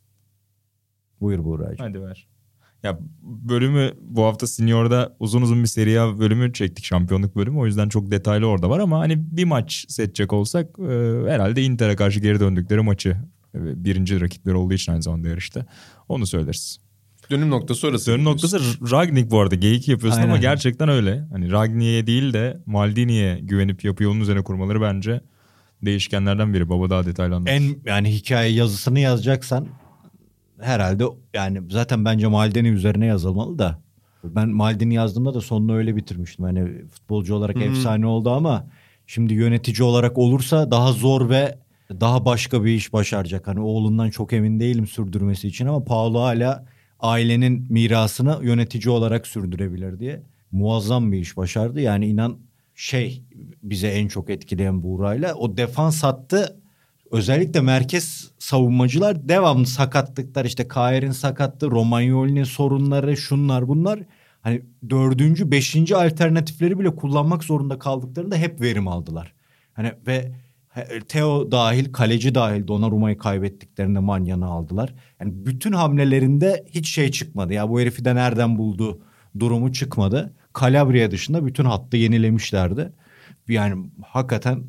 Speaker 4: Buyur Buğra'cığım.
Speaker 3: Hadi ver. Ya bölümü bu hafta Senior'da uzun uzun bir Serie A bölümü çektik şampiyonluk bölümü. O yüzden çok detaylı orada var ama hani bir maç seçecek olsak e, herhalde Inter'e karşı geri döndükleri maçı e, birinci rakipleri olduğu için aynı zamanda yarışta. Onu söyleriz.
Speaker 2: Dönüm noktası orası.
Speaker 3: Dönüm noktası Ragnik bu arada geyik yapıyorsun ama
Speaker 4: Aynen.
Speaker 3: gerçekten öyle. Hani Ragnik'e değil de Maldini'ye güvenip yapıyı onun üzerine kurmaları bence değişkenlerden biri. Baba daha detaylı anlatır.
Speaker 4: En yani hikaye yazısını yazacaksan herhalde yani zaten bence Maldini üzerine yazılmalı da. Ben Maldini yazdığımda da sonunu öyle bitirmiştim. Hani futbolcu olarak efsane oldu ama şimdi yönetici olarak olursa daha zor ve daha başka bir iş başaracak. Hani oğlundan çok emin değilim sürdürmesi için ama Paolo hala ailenin mirasını yönetici olarak sürdürebilir diye muazzam bir iş başardı. Yani inan şey bize en çok etkileyen Buğra'yla o defans hattı özellikle merkez savunmacılar devamlı sakatlıklar işte Kair'in sakatlığı, Romagnoli'nin sorunları, şunlar bunlar. Hani dördüncü, beşinci alternatifleri bile kullanmak zorunda kaldıklarında hep verim aldılar. Hani ve Theo dahil, kaleci dahil Donnarumma'yı kaybettiklerinde Manyan'ı aldılar. Yani bütün hamlelerinde hiç şey çıkmadı. Ya bu herifi de nereden buldu durumu çıkmadı. Calabria dışında bütün hattı yenilemişlerdi. Yani hakikaten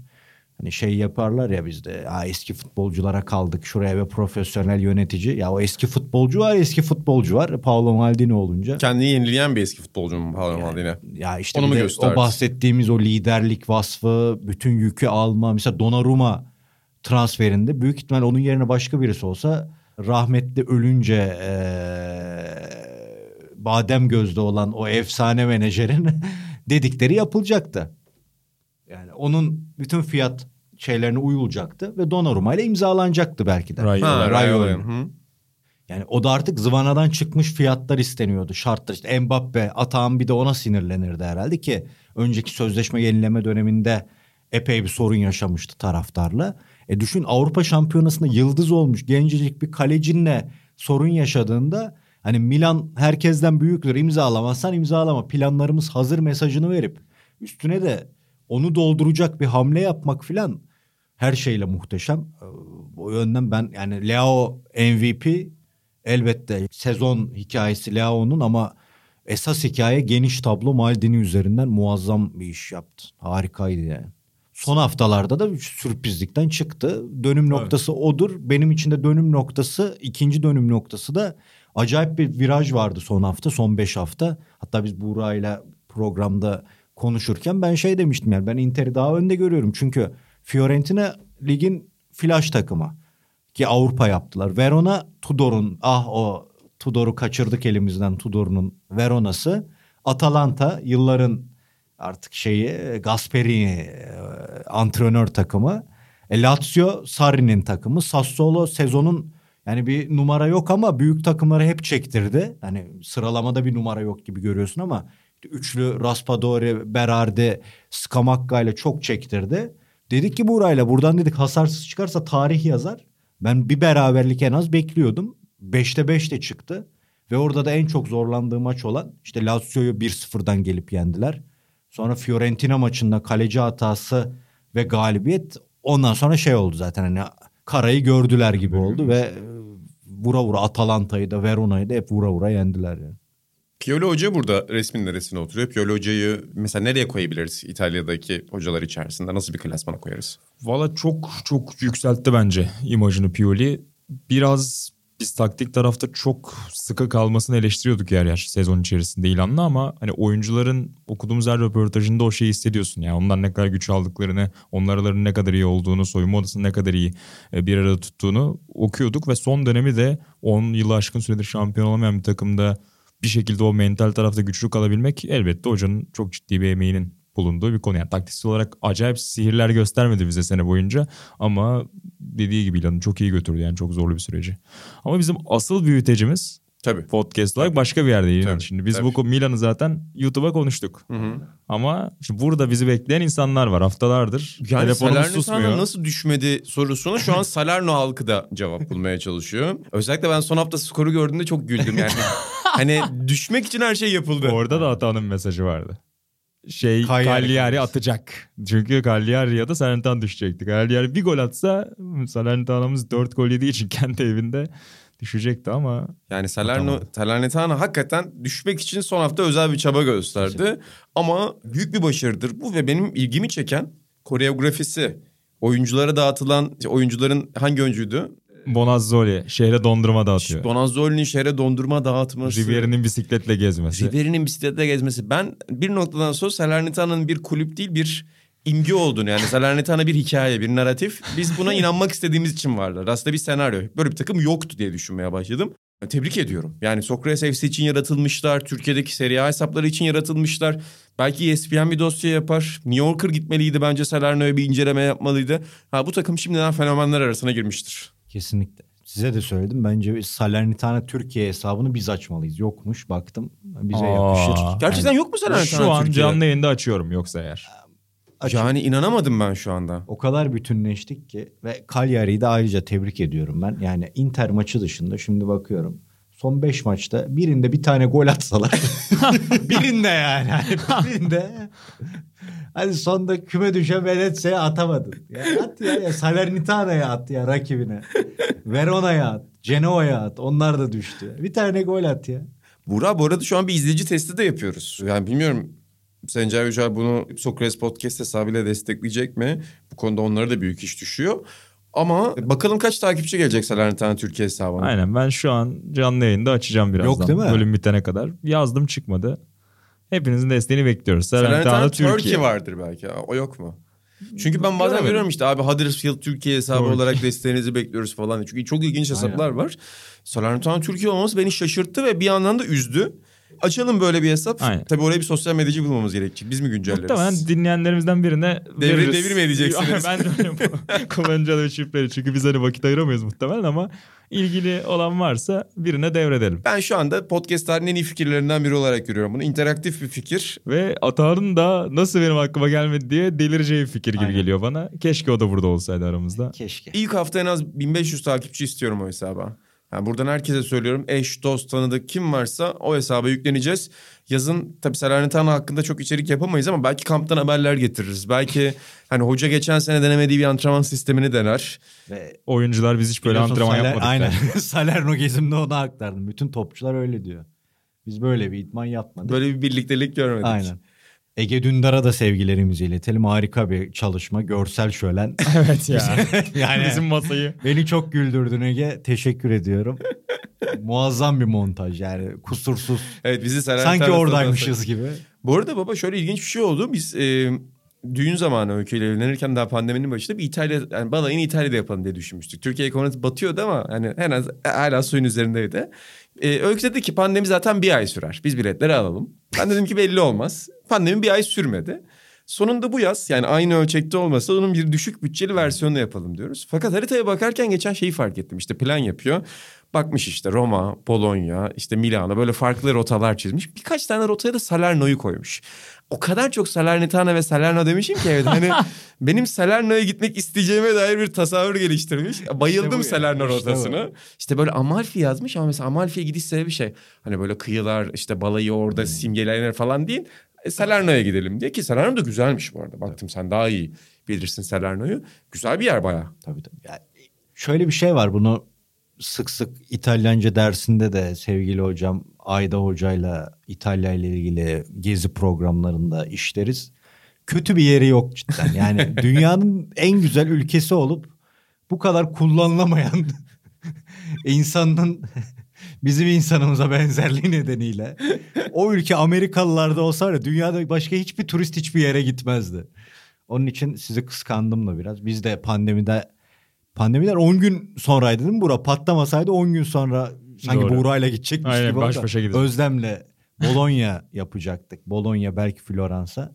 Speaker 4: Hani şey yaparlar ya bizde ya eski futbolculara kaldık şuraya ve profesyonel yönetici. Ya o eski futbolcu var eski futbolcu var. Paolo Maldini olunca.
Speaker 2: Kendini yenileyen bir eski futbolcu mu Paolo Maldini?
Speaker 4: Ya işte
Speaker 2: Onu mu
Speaker 4: o bahsettiğimiz o liderlik vasfı, bütün yükü alma. Mesela Donnarumma transferinde büyük ihtimal onun yerine başka birisi olsa rahmetli ölünce eee, badem gözlü olan o efsane menajerin dedikleri yapılacaktı. Yani onun bütün fiyat şeylerine uyulacaktı ve Donnarumma ile imzalanacaktı belki de.
Speaker 3: Raiola.
Speaker 2: Ha.
Speaker 4: Raiola.
Speaker 2: Hı.
Speaker 4: Yani o da artık zıvanadan çıkmış fiyatlar isteniyordu. Şartlar işte Mbappe, Atahan bir de ona sinirlenirdi herhalde ki önceki sözleşme yenileme döneminde epey bir sorun yaşamıştı taraftarla. E düşün Avrupa Şampiyonası'nda yıldız olmuş gencecik bir kalecinle sorun yaşadığında hani Milan herkesten büyüktür imzalamazsan imzalama planlarımız hazır mesajını verip üstüne de onu dolduracak bir hamle yapmak filan her şeyle muhteşem. Ee, O yönden ben yani Leo MVP elbette sezon hikayesi Leao'nun ama esas hikaye geniş tablo Maldini üzerinden muazzam bir iş yaptı. Harikaydı yani. Son haftalarda da sürprizlikten çıktı. Dönüm noktası odur. Benim için de dönüm noktası, ikinci dönüm noktası da acayip bir viraj vardı son hafta, son beş hafta. Hatta biz Buğra'yla programda konuşurken ben şey demiştim yani ben Inter'i daha önde görüyorum. Çünkü Fiorentina ligin flash takımı ki Avrupa yaptılar. Verona Tudor'un ah o Tudor'u kaçırdık elimizden Tudor'un Verona'sı. Atalanta yılların artık şeyi Gasperini e, antrenör takımı. E, Lazio Sarri'nin takımı. Sassuolo sezonun yani bir numara yok ama büyük takımları hep çektirdi. Hani sıralamada bir numara yok gibi görüyorsun ama üçlü Raspadori, Berardi, Scamacca ile çok çektirdi. Dedik ki Buray'la buradan dedik hasarsız çıkarsa tarih yazar. Ben bir beraberlik en az bekliyordum. 5'te 5 de çıktı. Ve orada da en çok zorlandığı maç olan işte Lazio'yu 1-0'dan gelip yendiler. Sonra Fiorentina maçında kaleci hatası ve galibiyet ondan sonra şey oldu zaten hani karayı gördüler gibi oldu ve vura vura Atalanta'yı da Verona'yı da hep vura vura yendiler yani.
Speaker 2: Pioli Hoca burada resmin neresine oturuyor? Pioli Hoca'yı mesela nereye koyabiliriz İtalya'daki hocalar içerisinde? Nasıl bir klasmana koyarız?
Speaker 3: Valla çok çok yükseltti bence imajını Pioli. Biraz biz taktik tarafta çok sıkı kalmasını eleştiriyorduk yer yer sezon içerisinde ilanla ama hani oyuncuların okuduğumuz her röportajında o şeyi hissediyorsun. Yani ondan ne kadar güç aldıklarını, onların ne kadar iyi olduğunu, soyunma odasını ne kadar iyi e, bir arada tuttuğunu okuyorduk ve son dönemi de 10 yılı aşkın süredir şampiyon olamayan bir takımda bir şekilde o mental tarafta güçlü kalabilmek elbette hocanın çok ciddi bir emeğinin bulunduğu bir konu. Yani taktiksel olarak acayip sihirler göstermedi bize sene boyunca ama dediği gibi İlhan'ı çok iyi götürdü yani çok zorlu bir süreci. Ama bizim asıl büyütecimiz
Speaker 2: Tabii.
Speaker 3: podcast olarak başka bir yerde.
Speaker 2: Tabii,
Speaker 3: Şimdi biz
Speaker 2: tabii.
Speaker 3: bu Milan'ı zaten YouTube'a konuştuk.
Speaker 2: Hı hı.
Speaker 3: Ama şimdi burada bizi bekleyen insanlar var haftalardır.
Speaker 2: Yani
Speaker 3: Telefonumuz susmuyor.
Speaker 2: nasıl düşmedi sorusuna şu an Salerno halkı da cevap bulmaya çalışıyor. Özellikle ben son hafta skoru gördüğümde çok güldüm yani. hani düşmek için her şey yapıldı.
Speaker 3: Orada da Atan'ın mesajı vardı. Şey
Speaker 4: Cagliari
Speaker 3: atacak. Çünkü Cagliari ya da Salernitana düşecekti. Cagliari bir gol atsa Salernitana'mız 4 gol yediği için kendi evinde düşecekti ama
Speaker 2: Yani Salerno. Salernitana hakikaten düşmek için son hafta özel bir çaba gösterdi. Ama büyük bir başarıdır bu ve benim ilgimi çeken koreografisi. Oyunculara dağıtılan, oyuncuların hangi oyuncuydu?
Speaker 3: Bonazzoli şehre dondurma dağıtıyor.
Speaker 2: Bonazzoli'nin şehre dondurma dağıtması.
Speaker 3: Rivieri'nin bisikletle gezmesi.
Speaker 2: Ribery'nin bisiklette gezmesi. Ben bir noktadan sonra Salernitana'nın bir kulüp değil bir imge olduğunu yani Salernitana bir hikaye, bir narratif. Biz buna inanmak istediğimiz için varlar. Aslında bir senaryo. Böyle bir takım yoktu diye düşünmeye başladım. Tebrik ediyorum. Yani Sokrates FC için yaratılmışlar. Türkiye'deki Serie A hesapları için yaratılmışlar. Belki ESPN bir dosya yapar. New Yorker gitmeliydi bence Salerno'ya bir inceleme yapmalıydı. Ha bu takım şimdiden fenomenler arasına girmiştir.
Speaker 4: Kesinlikle. Size de söyledim. Bence Salernitana Türkiye hesabını biz açmalıyız. Yokmuş baktım. Bize
Speaker 3: Aa.
Speaker 4: yapışır.
Speaker 2: Gerçekten yok mu Salernitana
Speaker 3: Şu an
Speaker 2: Türkiye?
Speaker 3: canlı yayında açıyorum yoksa eğer.
Speaker 4: Açık.
Speaker 2: Yani inanamadım ben şu anda.
Speaker 4: O kadar bütünleştik ki ve Cagliari'yi de ayrıca tebrik ediyorum ben. Yani Inter maçı dışında şimdi bakıyorum. Son 5 maçta birinde bir tane gol atsalar. birinde yani. Birinde. Hadi sonda küme düşen Venetzia'ya atamadın. Ya at ya, ya Salernitana'ya at ya rakibine. Verona'ya at. Genoa'ya at. Onlar da düştü. Bir tane gol at ya.
Speaker 2: Burak bu arada şu an bir izleyici testi de yapıyoruz. Yani bilmiyorum Sencer Yücel bunu Sokrates Podcast hesabıyla destekleyecek mi? Bu konuda onlara da büyük iş düşüyor. Ama bakalım kaç takipçi gelecek Salernitana Türkiye hesabına.
Speaker 3: Aynen ben şu an canlı yayında açacağım birazdan.
Speaker 4: Yok değil mi?
Speaker 3: Bölüm bitene kadar. Yazdım çıkmadı. Hepinizin desteğini bekliyoruz.
Speaker 2: Salernitana Türkiye.
Speaker 3: Türkiye.
Speaker 2: vardır belki. O yok mu? Çünkü ben bazen görüyorum işte abi Huddersfield Türkiye hesabı
Speaker 3: Doğru.
Speaker 2: olarak desteğinizi bekliyoruz falan. Çünkü çok ilginç hesaplar var. Salernitana Türkiye olması beni şaşırttı ve bir yandan da üzdü. Açalım böyle bir hesap.
Speaker 3: Aynen.
Speaker 2: Tabii oraya bir sosyal medyacı bulmamız gerekecek. Biz mi güncelleriz?
Speaker 3: Muhtemelen dinleyenlerimizden birine
Speaker 2: Devir-
Speaker 3: veririz.
Speaker 2: devir mi edeceksiniz?
Speaker 3: ben de öyle bu- kullanıcı adı şifreleri. Çünkü biz hani vakit ayıramayız muhtemelen ama ilgili olan varsa birine devredelim.
Speaker 2: Ben şu anda podcast tarihinin en iyi fikirlerinden biri olarak görüyorum bunu. İnteraktif bir fikir.
Speaker 3: Ve Atağan'ın da nasıl benim aklıma gelmedi diye delireceği bir fikir gibi
Speaker 4: Aynen.
Speaker 3: geliyor bana. Keşke o da burada olsaydı aramızda.
Speaker 4: Keşke.
Speaker 2: İlk hafta en az 1500 takipçi istiyorum o hesaba. Yani buradan herkese söylüyorum. Eş, dost, tanıdık kim varsa o hesaba yükleneceğiz. Yazın tabii Salernitana hakkında çok içerik yapamayız ama belki kamptan haberler getiririz. Belki hani hoca geçen sene denemediği bir antrenman sistemini dener.
Speaker 4: Ve
Speaker 3: Oyuncular biz hiç böyle antrenman
Speaker 4: Saler-
Speaker 3: yapmadık.
Speaker 4: Aynen.
Speaker 3: der.
Speaker 4: Salerno gezimde onu aktardım. Bütün topçular öyle diyor. Biz böyle bir idman yapmadık.
Speaker 2: Böyle bir birliktelik görmedik.
Speaker 4: Aynen. Ege Dündar'a da sevgilerimizi iletelim. Harika bir çalışma. Görsel şölen.
Speaker 3: evet ya.
Speaker 4: yani
Speaker 3: Bizim masayı.
Speaker 4: beni çok güldürdün Ege. Teşekkür ediyorum. Muazzam bir montaj yani. Kusursuz.
Speaker 2: Evet bizi Salernitana
Speaker 4: Sanki oradaymışız gibi.
Speaker 2: Bu arada baba şöyle ilginç bir şey oldu. Biz e, düğün zamanı öyküyle evlenirken daha pandeminin başında bir İtalya yani balayını İtalya'da yapalım diye düşünmüştük. Türkiye ekonomisi batıyordu ama hani en az hala suyun üzerindeydi. E, öykü dedi ki pandemi zaten bir ay sürer. Biz biletleri alalım. Ben dedim ki belli olmaz. Pandemi bir ay sürmedi. Sonunda bu yaz yani aynı ölçekte olmasa onun bir düşük bütçeli versiyonunu yapalım diyoruz. Fakat haritaya bakarken geçen şeyi fark ettim. İşte plan yapıyor. Bakmış işte Roma, Bologna, işte Milano böyle farklı rotalar çizmiş. Birkaç tane rotaya da Salerno'yu koymuş. O kadar çok Salernitana ve Salerno demişim ki evet hani benim Salerno'ya gitmek isteyeceğime dair bir tasavvur geliştirmiş. Bayıldım
Speaker 4: İşte
Speaker 2: Salerno
Speaker 4: işte bu.
Speaker 2: rotasına. İşte böyle Amalfi yazmış ama mesela Amalfi'ye gidiş sebebi şey. Hani böyle kıyılar işte balayı orada simgelenir falan değil. E, Salerno'ya gidelim diye ki Salerno da güzelmiş bu arada. Baktım sen daha iyi bilirsin Salerno'yu. Güzel bir yer bayağı.
Speaker 4: Tabii tabii. Yani şöyle bir şey var bunu sık sık İtalyanca dersinde de sevgili hocam Ayda hocayla İtalya ile ilgili gezi programlarında işleriz. Kötü bir yeri yok cidden. Yani dünyanın en güzel ülkesi olup bu kadar kullanılamayan insanın bizim insanımıza benzerliği nedeniyle o ülke Amerikalılarda olsa var ya dünyada başka hiçbir turist hiçbir yere gitmezdi. Onun için sizi kıskandım da biraz. Biz de pandemide pandemiden 10 gün sonraydı değil mi Bura? Patlamasaydı 10 gün sonra Sanki
Speaker 3: Doğru.
Speaker 4: Buğra'yla gidecekmiş
Speaker 3: Aynen,
Speaker 4: gibi
Speaker 3: baş başa gideceğiz.
Speaker 4: Özlem'le Bologna yapacaktık. Bologna belki Floransa.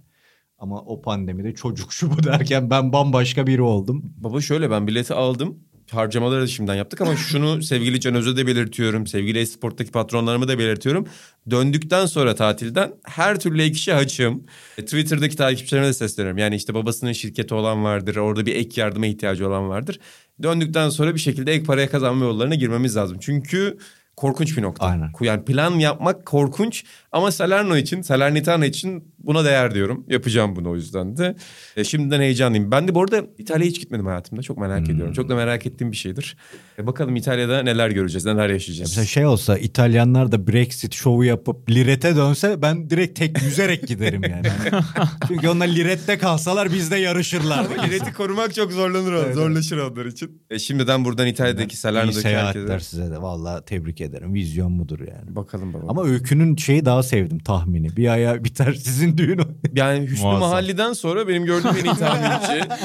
Speaker 4: Ama o pandemide çocuk şu bu derken ben bambaşka biri oldum.
Speaker 2: Baba şöyle ben bileti aldım. Harcamaları da şimdiden yaptık ama şunu sevgili Can Öz'e de belirtiyorum. Sevgili Esport'taki patronlarıma da belirtiyorum. Döndükten sonra tatilden her türlü ek işe. E, Twitter'daki takipçilerime de sesleniyorum. Yani işte babasının şirketi olan vardır. Orada bir ek yardıma ihtiyacı olan vardır. Döndükten sonra bir şekilde ek paraya kazanma yollarına girmemiz lazım. Çünkü korkunç bir nokta.
Speaker 4: Aynen.
Speaker 2: Yani plan yapmak korkunç ama Salerno için, Salernitana için buna değer diyorum. Yapacağım bunu o yüzden de. E, şimdiden heyecanlıyım. Ben de bu arada İtalya'ya hiç gitmedim hayatımda. Çok merak ediyorum. Çok da merak ettiğim bir şeydir. E, bakalım İtalya'da neler göreceğiz, neler yaşayacağız.
Speaker 4: Mesela şey olsa İtalyanlar da Brexit şovu yapıp Liret'e dönse ben direkt tek yüzerek giderim yani. Çünkü onlar Liret'te kalsalar bizde yarışırlar.
Speaker 2: Lireti korumak çok zorlanır, zorlaşır onlar için. E, şimdiden buradan İtalya'daki
Speaker 4: İyi
Speaker 2: Salerno'daki
Speaker 4: seyahatler
Speaker 2: herkese...
Speaker 4: size de. Vallahi tebrik ederim. Vizyon budur yani.
Speaker 2: Bakalım baba.
Speaker 4: Ama Öykü'nün şeyi daha sevdim tahmini. Bir aya biter sizin düğün.
Speaker 2: Yani Hüsnü
Speaker 3: Muazzam.
Speaker 2: Mahalli'den sonra benim gördüğüm en iyi tahminci.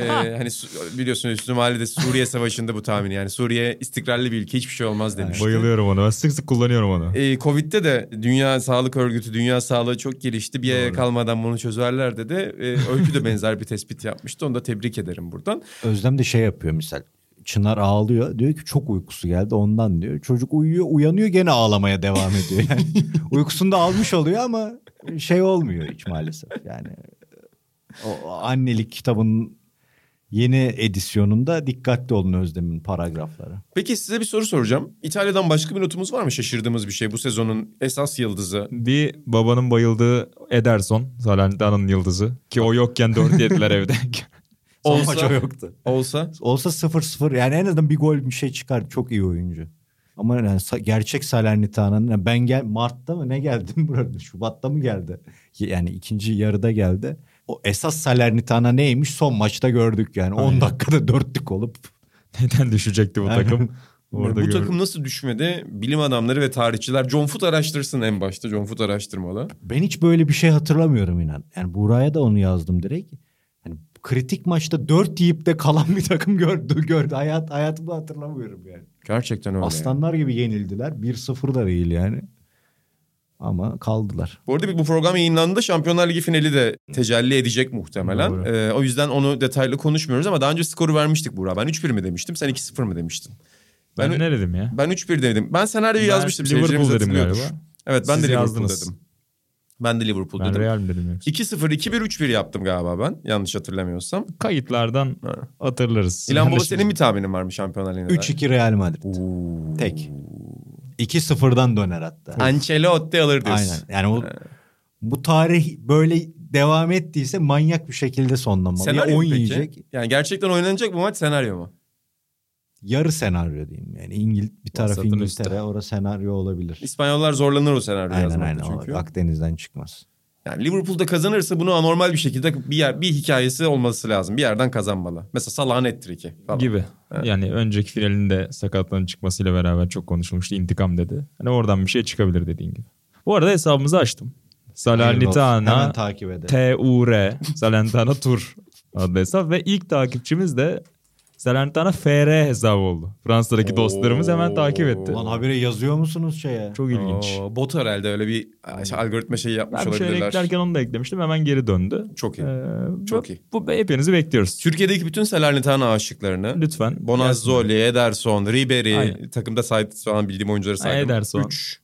Speaker 2: Ee, hani su- biliyorsun Hüsnü Mahalli'de Suriye Savaşı'nda bu tahmin. Yani Suriye istikrarlı bir ülke hiçbir şey olmaz demişti.
Speaker 3: Bayılıyorum ona. Ben sık sık kullanıyorum onu.
Speaker 2: Ee, Covid'de de Dünya Sağlık Örgütü, Dünya Sağlığı çok gelişti. Bir aya kalmadan bunu çözerler dedi. Ee, Öykü de benzer bir tespit yapmıştı. Onu da tebrik ederim buradan.
Speaker 4: Özlem de şey yapıyor misal. Çınar ağlıyor. Diyor ki çok uykusu geldi ondan diyor. Çocuk uyuyor uyanıyor gene ağlamaya devam ediyor. Yani uykusunu da almış oluyor ama şey olmuyor hiç maalesef. Yani o annelik kitabının yeni edisyonunda dikkatli olun Özlem'in paragrafları.
Speaker 2: Peki size bir soru soracağım. İtalya'dan başka bir notumuz var mı şaşırdığımız bir şey? Bu sezonun esas yıldızı.
Speaker 3: Bir babanın bayıldığı Ederson. Salernitana'nın yıldızı. Ki o yokken dört yediler evde.
Speaker 2: Olsa-
Speaker 4: maç o yoktu.
Speaker 2: Olsa
Speaker 4: Olsa 0-0 yani en azından bir gol bir şey çıkar. Çok iyi oyuncu. Ama yani gerçek Salernitana'nın yani ben gel Mart'ta mı ne geldim burada? Şubat'ta mı geldi? Yani ikinci yarıda geldi. O esas Salernitana neymiş son maçta gördük yani. 10 dakikada dörtlük olup.
Speaker 3: Neden düşecekti bu takım?
Speaker 2: bu
Speaker 3: Orada gör-
Speaker 2: takım nasıl düşmedi? Bilim adamları ve tarihçiler John Foot araştırsın en başta. John Foot araştırmalı.
Speaker 4: Ben hiç böyle bir şey hatırlamıyorum inan. Yani Buraya da onu yazdım direkt. Hani kritik maçta 4 yiyip de kalan bir takım gördü. gördü. Hayat, hayatımda hatırlamıyorum yani.
Speaker 2: Gerçekten öyle.
Speaker 4: Aslanlar gibi yenildiler. 1-0 da değil yani. Ama kaldılar.
Speaker 2: Bu arada bu program yayınlandığında Şampiyonlar Ligi finali de tecelli edecek muhtemelen.
Speaker 3: Doğru.
Speaker 2: Ee, o yüzden onu detaylı konuşmuyoruz ama daha önce skoru vermiştik Burak. Ben 3-1 mi demiştim? Sen 2-0 mı demiştin?
Speaker 3: Ben,
Speaker 2: Ben-
Speaker 3: ne dedim ya?
Speaker 2: Ben 3-1 dedim. Ben senaryoyu
Speaker 3: Ben
Speaker 2: yazmıştım.
Speaker 3: Liverpool dedim galiba.
Speaker 2: Evet ben
Speaker 3: Siz
Speaker 2: de Liverpool
Speaker 3: yazdınız.
Speaker 2: dedim. Ben de Liverpool
Speaker 3: Ben
Speaker 2: dedim.
Speaker 3: Real mi dedim yoksa?
Speaker 2: 2-0, 2-1, 3-1 yaptım galiba ben. Yanlış hatırlamıyorsam.
Speaker 3: Kayıtlardan
Speaker 2: Ha.
Speaker 3: hatırlarız.
Speaker 2: İlan Baba senin bir tahminin var mı Şampiyonlar Ligi'nde?
Speaker 4: 3-2 Real Madrid.
Speaker 2: Oo.
Speaker 4: Tek. 2-0'dan döner hatta.
Speaker 2: Ancelotti alır diyorsun.
Speaker 4: Aynen. Yani o bu tarih böyle devam ettiyse manyak bir şekilde sonlanmalı.
Speaker 2: Senaryo
Speaker 4: ya
Speaker 2: mu
Speaker 4: 10
Speaker 2: peki?
Speaker 4: yiyecek.
Speaker 2: Yani gerçekten oynanacak bu maç senaryo mu?
Speaker 4: Yarı senaryo diyeyim. Yani İngil bir taraf
Speaker 3: Vasatın
Speaker 4: İngiltere, orası senaryo olabilir.
Speaker 2: İspanyollar zorlanır o senaryo
Speaker 4: Aynen aynen.
Speaker 2: Çünkü.
Speaker 4: Akdeniz'den çıkmaz.
Speaker 2: Yani Liverpool'da kazanırsa bunu anormal bir şekilde bir yer, bir hikayesi olması lazım. Bir yerden kazanmalı. Mesela Salah'ın hat-trick'i falan.
Speaker 3: gibi. Yani önceki finalinde sakatlığın çıkmasıyla beraber çok konuşulmuştu. İntikam dedi. Hani oradan bir şey çıkabilir dediğin gibi. Bu arada hesabımızı açtım. Salernitana
Speaker 4: takip.
Speaker 3: TUR Salernitana Tur adlı hesap ve ilk takipçimiz de Salernitana FR hesabı oldu. Fransa'daki dostlarımız hemen takip etti.
Speaker 4: Ulan habire yazıyor musunuz şeye?
Speaker 3: Çok ilginç.
Speaker 2: Oo, bot herhalde öyle bir şey, algoritma şeyi yapmış
Speaker 3: Ben bir şey
Speaker 2: olabilirler.
Speaker 3: eklerken onu da eklemiştim. Hemen geri döndü.
Speaker 2: Çok iyi.
Speaker 3: Ee,
Speaker 2: Çok
Speaker 3: bu-
Speaker 2: iyi.
Speaker 3: Bu hepinizi bekliyoruz.
Speaker 2: Türkiye'deki bütün Salernitana aşıklarını
Speaker 3: Lütfen.
Speaker 2: Bonazzoli, Ederson, Ribery,
Speaker 3: Aynen.
Speaker 2: takımda sahip falan bildiğim oyuncuları saydım.
Speaker 3: Ederson.
Speaker 2: 3.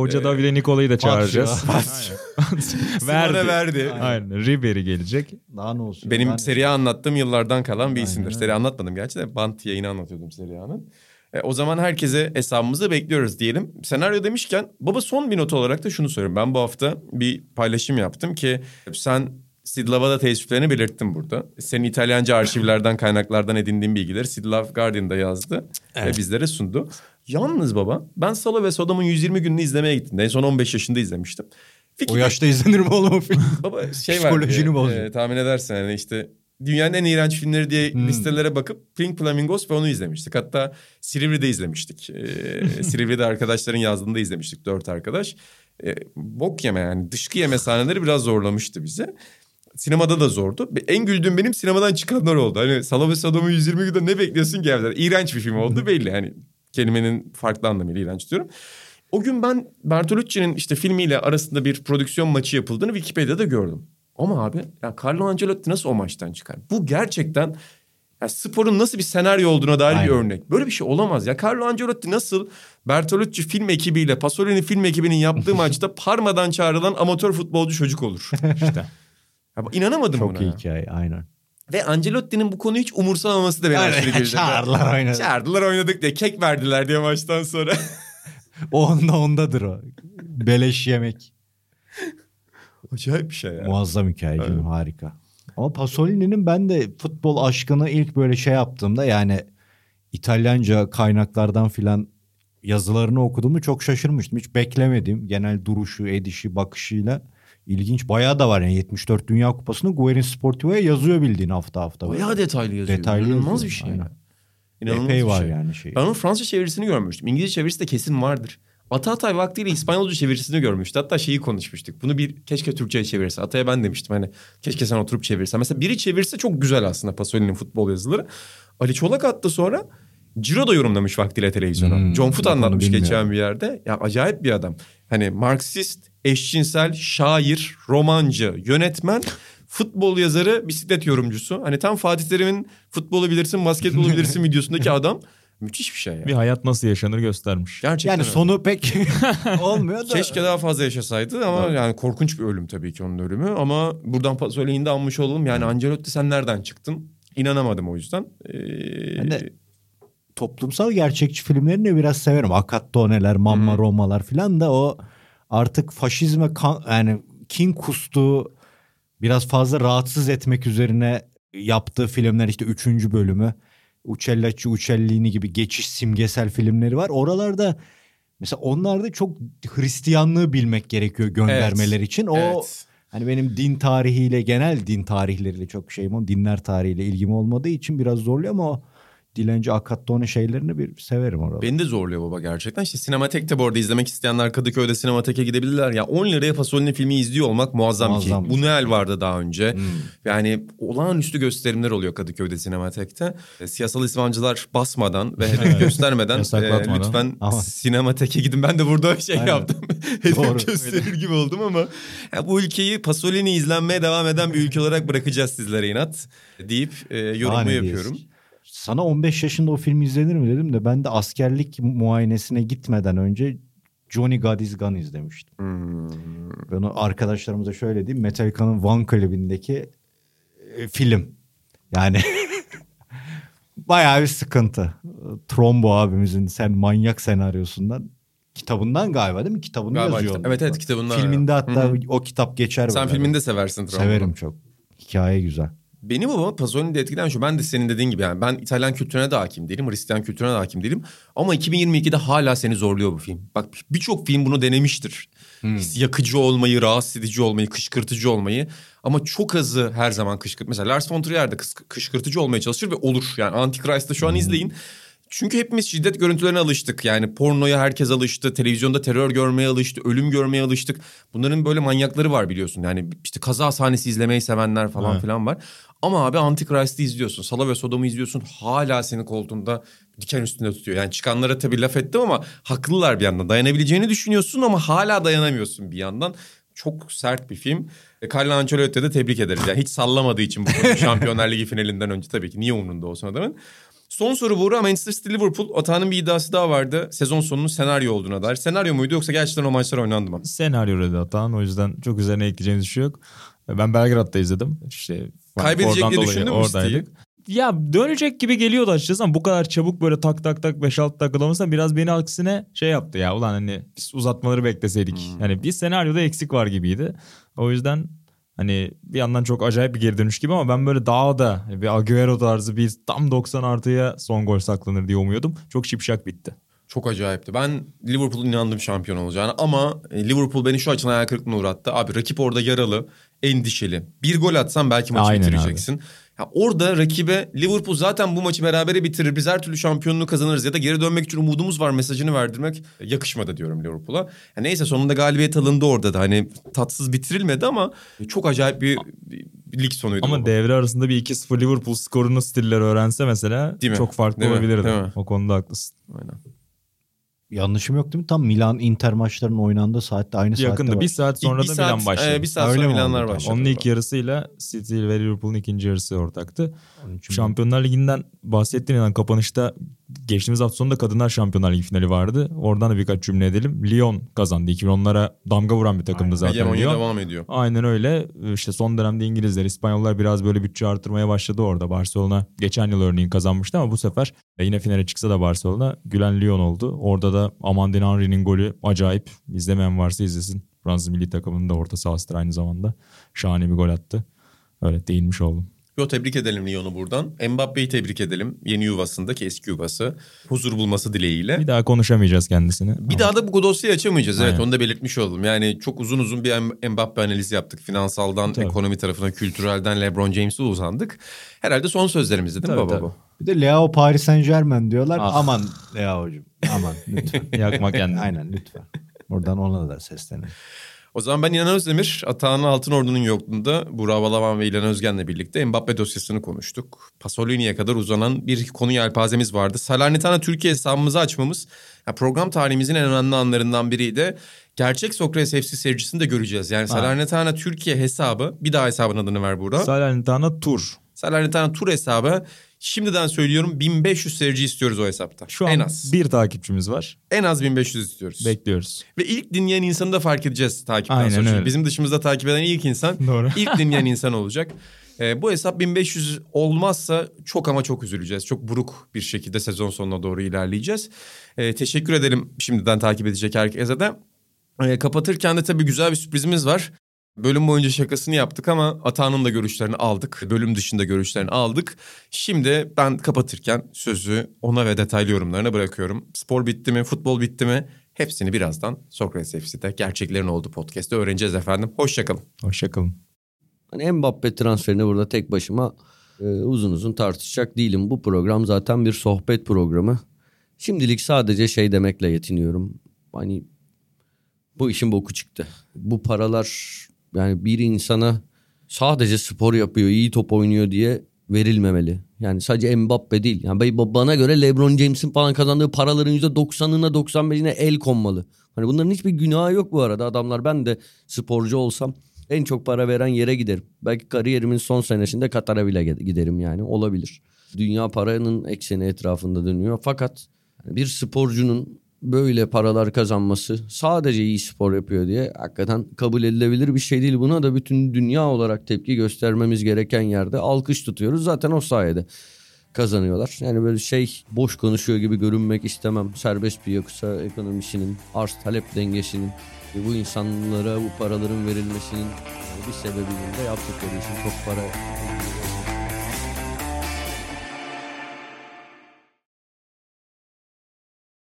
Speaker 3: Hoca Davide Nikola'yı da çağıracağız.
Speaker 2: Verdi.
Speaker 3: verdi.
Speaker 2: verdi.
Speaker 3: Aynen. Ribery gelecek.
Speaker 4: Daha ne olsun?
Speaker 2: Benim
Speaker 4: Yani-
Speaker 2: seri anlattığım yıllardan kalan bir isimdir. Seri anlatmadım gerçi de Bant yayını anlatıyordum seri A'nın. E, o zaman herkese hesabımızı bekliyoruz diyelim. Senaryo demişken baba son bir not olarak da şunu söyleyeyim. Ben bu hafta bir paylaşım yaptım ki sen Sidlava'da teessüflerini belirttin burada. Senin İtalyanca arşivlerden kaynaklardan edindiğin bilgileri Sidlav Guardian'da yazdı ve bizlere sundu. Yalnız baba ben Salo ve Sodom'un 120 gününü izlemeye gittim. En son 15 yaşında izlemiştim. Fikir-
Speaker 4: O yaşta izlenir mi oğlum o film?
Speaker 2: Baba şey var.
Speaker 4: Psikolojini
Speaker 2: diye,
Speaker 4: bozuyor.
Speaker 2: e, tahmin edersen yani işte dünyanın en iğrenç filmleri diye
Speaker 4: Hmm.
Speaker 2: listelere bakıp Pink Flamingos ve onu izlemiştik. Hatta Silivri'de izlemiştik. E, Silivri'de arkadaşların yazdığında izlemiştik dört arkadaş. E, bok yeme yani dışkı yeme sahneleri biraz zorlamıştı bizi. Sinemada da zordu. En güldüğüm benim sinemadan çıkanlar oldu. Hani Salo ve Sodom'un 120 günde ne bekliyorsun ki evden? İğrenç bir film oldu belli. Hani Kelimenin farklı anlamıyla iğrenç diyorum. O gün ben Bertolucci'nin işte filmiyle arasında bir prodüksiyon maçı yapıldığını Wikipedia'da gördüm. Ama abi ya Carlo Ancelotti nasıl o maçtan çıkar? Bu gerçekten ya sporun nasıl bir senaryo olduğuna dair bir
Speaker 4: Aynen.
Speaker 2: örnek. Böyle bir şey olamaz ya. Carlo Ancelotti nasıl Bertolucci film ekibiyle Pasolini film ekibinin yaptığı maçta Parma'dan çağrılan amatör futbolcu çocuk olur.
Speaker 3: İşte.
Speaker 2: Ya inanamadım
Speaker 4: Çok
Speaker 2: buna.
Speaker 4: iyi
Speaker 2: ya.
Speaker 4: hikaye aynen.
Speaker 2: Ve Ancelotti'nin bu konuyu hiç umursamaması da beni aşırı güldürdü.
Speaker 4: çağırdılar, aynen.
Speaker 2: Çağırdılar oynadık diye kek verdiler diye maçtan sonra.
Speaker 4: O onda ondadır o. Beleş yemek.
Speaker 2: Acayip bir şey ya.
Speaker 4: Muazzam hikaye canım,
Speaker 2: Evet.
Speaker 4: harika. Ama Pasolini'nin ben de futbol aşkını ilk böyle şey yaptığımda yani İtalyanca kaynaklardan filan yazılarını okuduğumu çok şaşırmıştım. Hiç beklemedim. Genel duruşu, edişi, bakışıyla ilginç. Bayağı da var yani 74 Dünya Kupası'nı Guerin Sportivo'ya yazıyor bildiğin hafta hafta.
Speaker 2: Bayağı detaylı yazıyor.
Speaker 4: Detaylı
Speaker 2: İnanılmaz
Speaker 4: yazıyor,
Speaker 2: bir şey
Speaker 4: aynen.
Speaker 2: İnanılmaz
Speaker 4: Epey
Speaker 2: bir
Speaker 4: var
Speaker 2: şey.
Speaker 4: yani şey.
Speaker 2: Ben onun Fransız çevirisini görmüştüm. İngilizce çevirisi de kesin vardır. Ata Atay vaktiyle İspanyolca çevirisini görmüştü. Hatta şeyi konuşmuştuk. Bunu bir keşke Türkçe'ye çevirse. Atay'a ben demiştim hani keşke sen oturup çevirsen. Mesela biri çevirse çok güzel aslında Pasolini'nin futbol yazıları. Ali Çolak attı sonra Ciro da yorumlamış vaktiyle televizyona.
Speaker 4: Hmm,
Speaker 2: John Foot anlatmış
Speaker 4: bilmiyorum.
Speaker 2: geçen bir yerde. Ya acayip bir adam. Hani Marksist, eşcinsel, şair, romancı, yönetmen, futbol yazarı, bisiklet yorumcusu. Hani tam Fatih Terim'in futbolu bilirsin, basketbolu bilirsin videosundaki adam. Müthiş bir şey ya.
Speaker 3: Bir hayat nasıl yaşanır göstermiş.
Speaker 2: Gerçekten
Speaker 4: Yani
Speaker 2: öyle.
Speaker 4: sonu pek olmuyor da.
Speaker 2: Keşke daha fazla yaşasaydı ama yani korkunç bir ölüm tabii ki onun ölümü. Ama buradan Pasolini'yi de anmış olalım. Yani Ancelotti sen nereden çıktın? İnanamadım o yüzden. Ee,
Speaker 4: Ben de toplumsal gerçekçi filmlerini de biraz severim. Akattoneler, Mamma Romalar filan da o artık faşizme kan, yani kin kustuğu biraz fazla rahatsız etmek üzerine yaptığı filmler işte üçüncü bölümü. Ucellacci Uccellini gibi geçiş simgesel filmleri var. Oralarda mesela onlarda çok Hristiyanlığı bilmek gerekiyor göndermeler
Speaker 2: Evet.
Speaker 4: için. O
Speaker 2: Evet.
Speaker 4: Hani benim din tarihiyle genel din tarihleriyle çok şeyim o dinler tarihiyle ilgim olmadığı için biraz zorluyor ama o dilenci akattone şeylerini bir severim orada.
Speaker 2: Beni de zorluyor baba gerçekten. İşte Sinematek'te bu arada izlemek isteyenler Kadıköy'de Sinematek'e gidebilirler. Ya 10 liraya Pasolini filmi izliyor olmak muazzam,
Speaker 4: Muazzam
Speaker 2: ki.
Speaker 4: bir şey.
Speaker 2: Vardı daha önce.
Speaker 4: Hmm.
Speaker 2: Yani olağanüstü gösterimler oluyor Kadıköy'de Sinematek'te. E, Siyasal İslamcılar basmadan ve hedef göstermeden e, lütfen
Speaker 4: Ama-
Speaker 2: Sinematek'e gidin. Ben de burada şey
Speaker 4: Aynen.
Speaker 2: yaptım. hedef gösterir gibi oldum ama ya bu ülkeyi Pasolini izlenmeye devam eden bir ülke olarak bırakacağız sizlere inat deyip e, yorumu yapıyorum.
Speaker 4: diyorsun? Sana 15 yaşında o film izlenir mi dedim de ben de askerlik muayenesine gitmeden önce Johnny God is Gone izlemiştim.
Speaker 2: Hmm.
Speaker 4: Ben arkadaşlarımıza şöyle diyeyim. Metallica'nın Van klibindeki e, film. Yani bayağı bir sıkıntı. Trombo abimizin sen manyak senaryosundan kitabından galiba değil mi? Kitabını
Speaker 2: Galiba
Speaker 4: yazıyor.
Speaker 2: kitap- evet, evet, kitabından.
Speaker 4: Filminde hatta
Speaker 2: Hı hı.
Speaker 4: o kitap geçer.
Speaker 2: Sen
Speaker 4: böyle.
Speaker 2: filmini de seversin. Trumbo.
Speaker 4: Severim çok. Hikaye güzel.
Speaker 2: Beni baba Pasolini'de etkilen şu. Ben de senin dediğin gibi yani ben İtalyan kültürüne de hakim değilim. Hristiyan kültürüne de hakim değilim. Ama 2022'de hala seni zorluyor bu film. Bak birçok film bunu denemiştir. Yakıcı olmayı, rahatsız edici olmayı, kışkırtıcı olmayı. Ama çok azı her zaman kışkırt. Mesela Lars von Trier de kışkırtıcı olmaya çalışır ve olur. Yani Antichrist'ı şu an izleyin. Çünkü hepimiz şiddet görüntülerine alıştık. Yani pornoya herkes alıştı. Televizyonda terör görmeye alıştı. Ölüm görmeye alıştık. Bunların böyle manyakları var biliyorsun. Yani işte kaza sahnesi izlemeyi sevenler falan
Speaker 3: Evet.
Speaker 2: filan var. Ama abi Antichrist'i izliyorsun. Sala ve Sodom'u izliyorsun. Hala senin koltuğunda diken üstünde tutuyor. Yani çıkanlara tabii laf ettim ama haklılar bir yandan. Dayanabileceğini düşünüyorsun ama hala dayanamıyorsun bir yandan. Çok sert bir film. E, Carlo Ancelotti'ye de tebrik ederiz. Yani hiç sallamadığı için bu Şampiyonlar Ligi finalinden önce tabii ki. Niye umrunda olsun adamın? Son soru Buğra Manchester City Liverpool. Atağının bir iddiası daha vardı. Sezon sonunun senaryo olduğuna dair. Senaryo muydu yoksa gerçekten o maçlar oynandı mı?
Speaker 3: Senaryo dedi Atan. O yüzden çok üzerine ekleyeceğimiz bir şey yok. Ben Belgrad'da izledim. İşte
Speaker 2: Kaybedecek
Speaker 3: oradan
Speaker 2: diye
Speaker 3: dolayı
Speaker 2: düşündün mü
Speaker 3: oradaydık. Ya dönecek gibi geliyordu açıkçası ama bu kadar çabuk böyle tak tak tak 5-6 dakikada olmasa biraz beni aksine şey yaptı ya. Ulan hani biz uzatmaları bekleseydik.
Speaker 2: Hmm.
Speaker 3: Hani bir senaryoda eksik var gibiydi. O yüzden hani bir yandan çok acayip bir geri dönüş gibi ama ben böyle daha da bir Agüero tarzı bir tam 90 artıya son gol saklanır diye umuyordum. Çok şipşak bitti.
Speaker 2: Çok acayipti. Ben Liverpool'un inandım şampiyon olacağını ama e, Liverpool beni şu açıdan hayal kırıklığına uğrattı. Abi rakip orada yaralı, endişeli. Bir gol atsan belki maçı
Speaker 3: Aynen
Speaker 2: bitireceksin. Ya orada rakibe Liverpool zaten bu maçı berabere bitirir. Biz her türlü şampiyonluğu kazanırız ya da geri dönmek için umudumuz var mesajını verdirmek yakışmadı diyorum Liverpool'a. Ya neyse sonunda galibiyet alındı orada da. Hani tatsız bitirilmedi ama çok acayip bir, bir lig sonuydu.
Speaker 3: Ama
Speaker 2: bu.
Speaker 3: devre arasında bir 2-0 Liverpool skorunu stiller öğrense mesela
Speaker 2: Değil mi?
Speaker 3: çok farklı
Speaker 2: Değil mi?
Speaker 3: olabilirdi.
Speaker 2: Değil mi?
Speaker 3: O konuda haklısın.
Speaker 2: Aynen.
Speaker 4: Yanlışım yok değil mi? Tam Milan Inter maçlarının oynandığı saatte aynı saatte
Speaker 3: Yakında
Speaker 4: var.
Speaker 3: bir saat sonra
Speaker 2: bir
Speaker 3: da
Speaker 2: saat,
Speaker 3: Milan başladı.
Speaker 2: e, bir saat
Speaker 4: Öyle
Speaker 2: sonra
Speaker 4: mi
Speaker 2: Milanlar
Speaker 4: oldu?
Speaker 2: başladı.
Speaker 3: Onun ilk yarısıyla City ve Liverpool'un ikinci yarısı ortaktı. Şampiyonlar Ligi'nden bahsettiğin yani kapanışta geçtiğimiz hafta sonunda Kadınlar Şampiyonlar Ligi finali vardı. Oradan da birkaç cümle edelim. Lyon kazandı. 2010'lara damga vuran bir takımdı zaten
Speaker 2: Hegemonya
Speaker 3: Lyon.
Speaker 2: devam ediyor.
Speaker 3: Aynen öyle. İşte son dönemde İngilizler, İspanyollar biraz böyle bütçe artırmaya başladı orada. Barcelona geçen yıl örneğin kazanmıştı ama bu sefer e, yine finale çıksa da Barcelona gülen Lyon oldu. Orada da Amandine Henry'nin golü acayip. İzlemeyen varsa izlesin. Fransız milli takımının da orta sahasıdır aynı zamanda. Şahane bir gol attı. Öyle değinmiş oldum.
Speaker 2: Yo tebrik edelim Lyon'u buradan. Mbappe'yi tebrik edelim. Yeni yuvasındaki eski yuvası. Huzur bulması dileğiyle.
Speaker 3: Bir daha konuşamayacağız kendisini.
Speaker 2: Bir daha da bu dosyayı açamayacağız. Evet
Speaker 3: Aynen.
Speaker 2: onu da belirtmiş oldum. Yani çok uzun uzun bir Mbappe analizi yaptık. Finansaldan,
Speaker 3: Tabii.
Speaker 2: ekonomi tarafına, kültürelden LeBron James'e uzandık. Herhalde son sözlerimizdi değil mi
Speaker 3: Tabii,
Speaker 2: baba
Speaker 3: tabii.
Speaker 2: bu?
Speaker 4: Bir de Leo Paris Saint Germain diyorlar.
Speaker 3: Ah.
Speaker 4: Aman Leo'cum aman lütfen.
Speaker 3: Yakma kendini.
Speaker 4: Aynen lütfen. Buradan ona da seslenin.
Speaker 2: O zaman ben İlhan Özdemir, Atahan Altınordu'nun yokluğunda Burak Balaban ve İlhan Özgen'le birlikte Mbappe dosyasını konuştuk. Pasolini'ye kadar uzanan bir konu yelpazemiz vardı. Salernitana Türkiye hesabımızı açmamız program tarihimizin en önemli anlarından biriydi. Gerçek Sokrates FC seyircisini de göreceğiz. Yani Salernitana Türkiye hesabı, bir daha hesabın adını ver Burak.
Speaker 3: Salernitana Tur.
Speaker 2: Salernitana Tur hesabı şimdiden söylüyorum 1500 seyirci istiyoruz o hesapta.
Speaker 3: Şu an
Speaker 2: en az.
Speaker 3: bir takipçimiz var.
Speaker 2: En az 1500 istiyoruz.
Speaker 3: Bekliyoruz.
Speaker 2: Ve ilk dinleyen insanı da fark edeceğiz takipten
Speaker 3: Aynen
Speaker 2: sonra.
Speaker 3: Öyle.
Speaker 2: Bizim dışımızda takip eden ilk insan
Speaker 3: Doğru.
Speaker 2: ilk dinleyen insan olacak. Ee, bu hesap 1500 olmazsa çok ama çok üzüleceğiz. Çok buruk bir şekilde sezon sonuna doğru ilerleyeceğiz. Ee, teşekkür edelim şimdiden takip edecek herkese de. Ee, kapatırken de tabii güzel bir sürprizimiz var. Bölüm boyunca şakasını yaptık ama Atağan'ın da görüşlerini aldık. Bölüm dışında görüşlerini aldık. Şimdi ben kapatırken sözü ona ve detaylı yorumlarına bırakıyorum. Spor bitti mi, futbol bitti mi? Hepsini birazdan Sokrates FC'de gerçeklerin olduğu podcast'te öğreneceğiz efendim. Hoşçakalın.
Speaker 3: Hoşçakalın.
Speaker 5: Hani Mbappe transferini burada tek başıma e, uzun uzun tartışacak değilim. Bu program zaten bir sohbet programı. Şimdilik sadece şey demekle yetiniyorum. Hani bu işin boku çıktı. Bu paralar yani bir insana sadece spor yapıyor, iyi top oynuyor diye verilmemeli. Yani sadece Mbappe değil. Yani ba- bana göre LeBron James'in falan kazandığı paraların %90'ına 95'ine el konmalı. Hani bunların hiçbir günahı yok bu arada adamlar. Ben de sporcu olsam en çok para veren yere giderim. Belki kariyerimin son senesinde Katar'a bile gid- giderim yani olabilir. Dünya paranın ekseni etrafında dönüyor. Fakat bir sporcunun böyle paralar kazanması sadece iyi spor yapıyor diye hakikaten kabul edilebilir bir şey değil. Buna da bütün dünya olarak tepki göstermemiz gereken yerde alkış tutuyoruz. Zaten o sayede kazanıyorlar. Yani böyle şey boş konuşuyor gibi görünmek istemem. Serbest piyasa ekonomisinin, arz talep dengesinin ve bu insanlara bu paraların verilmesinin bir sebebinin de yaptıkları için çok para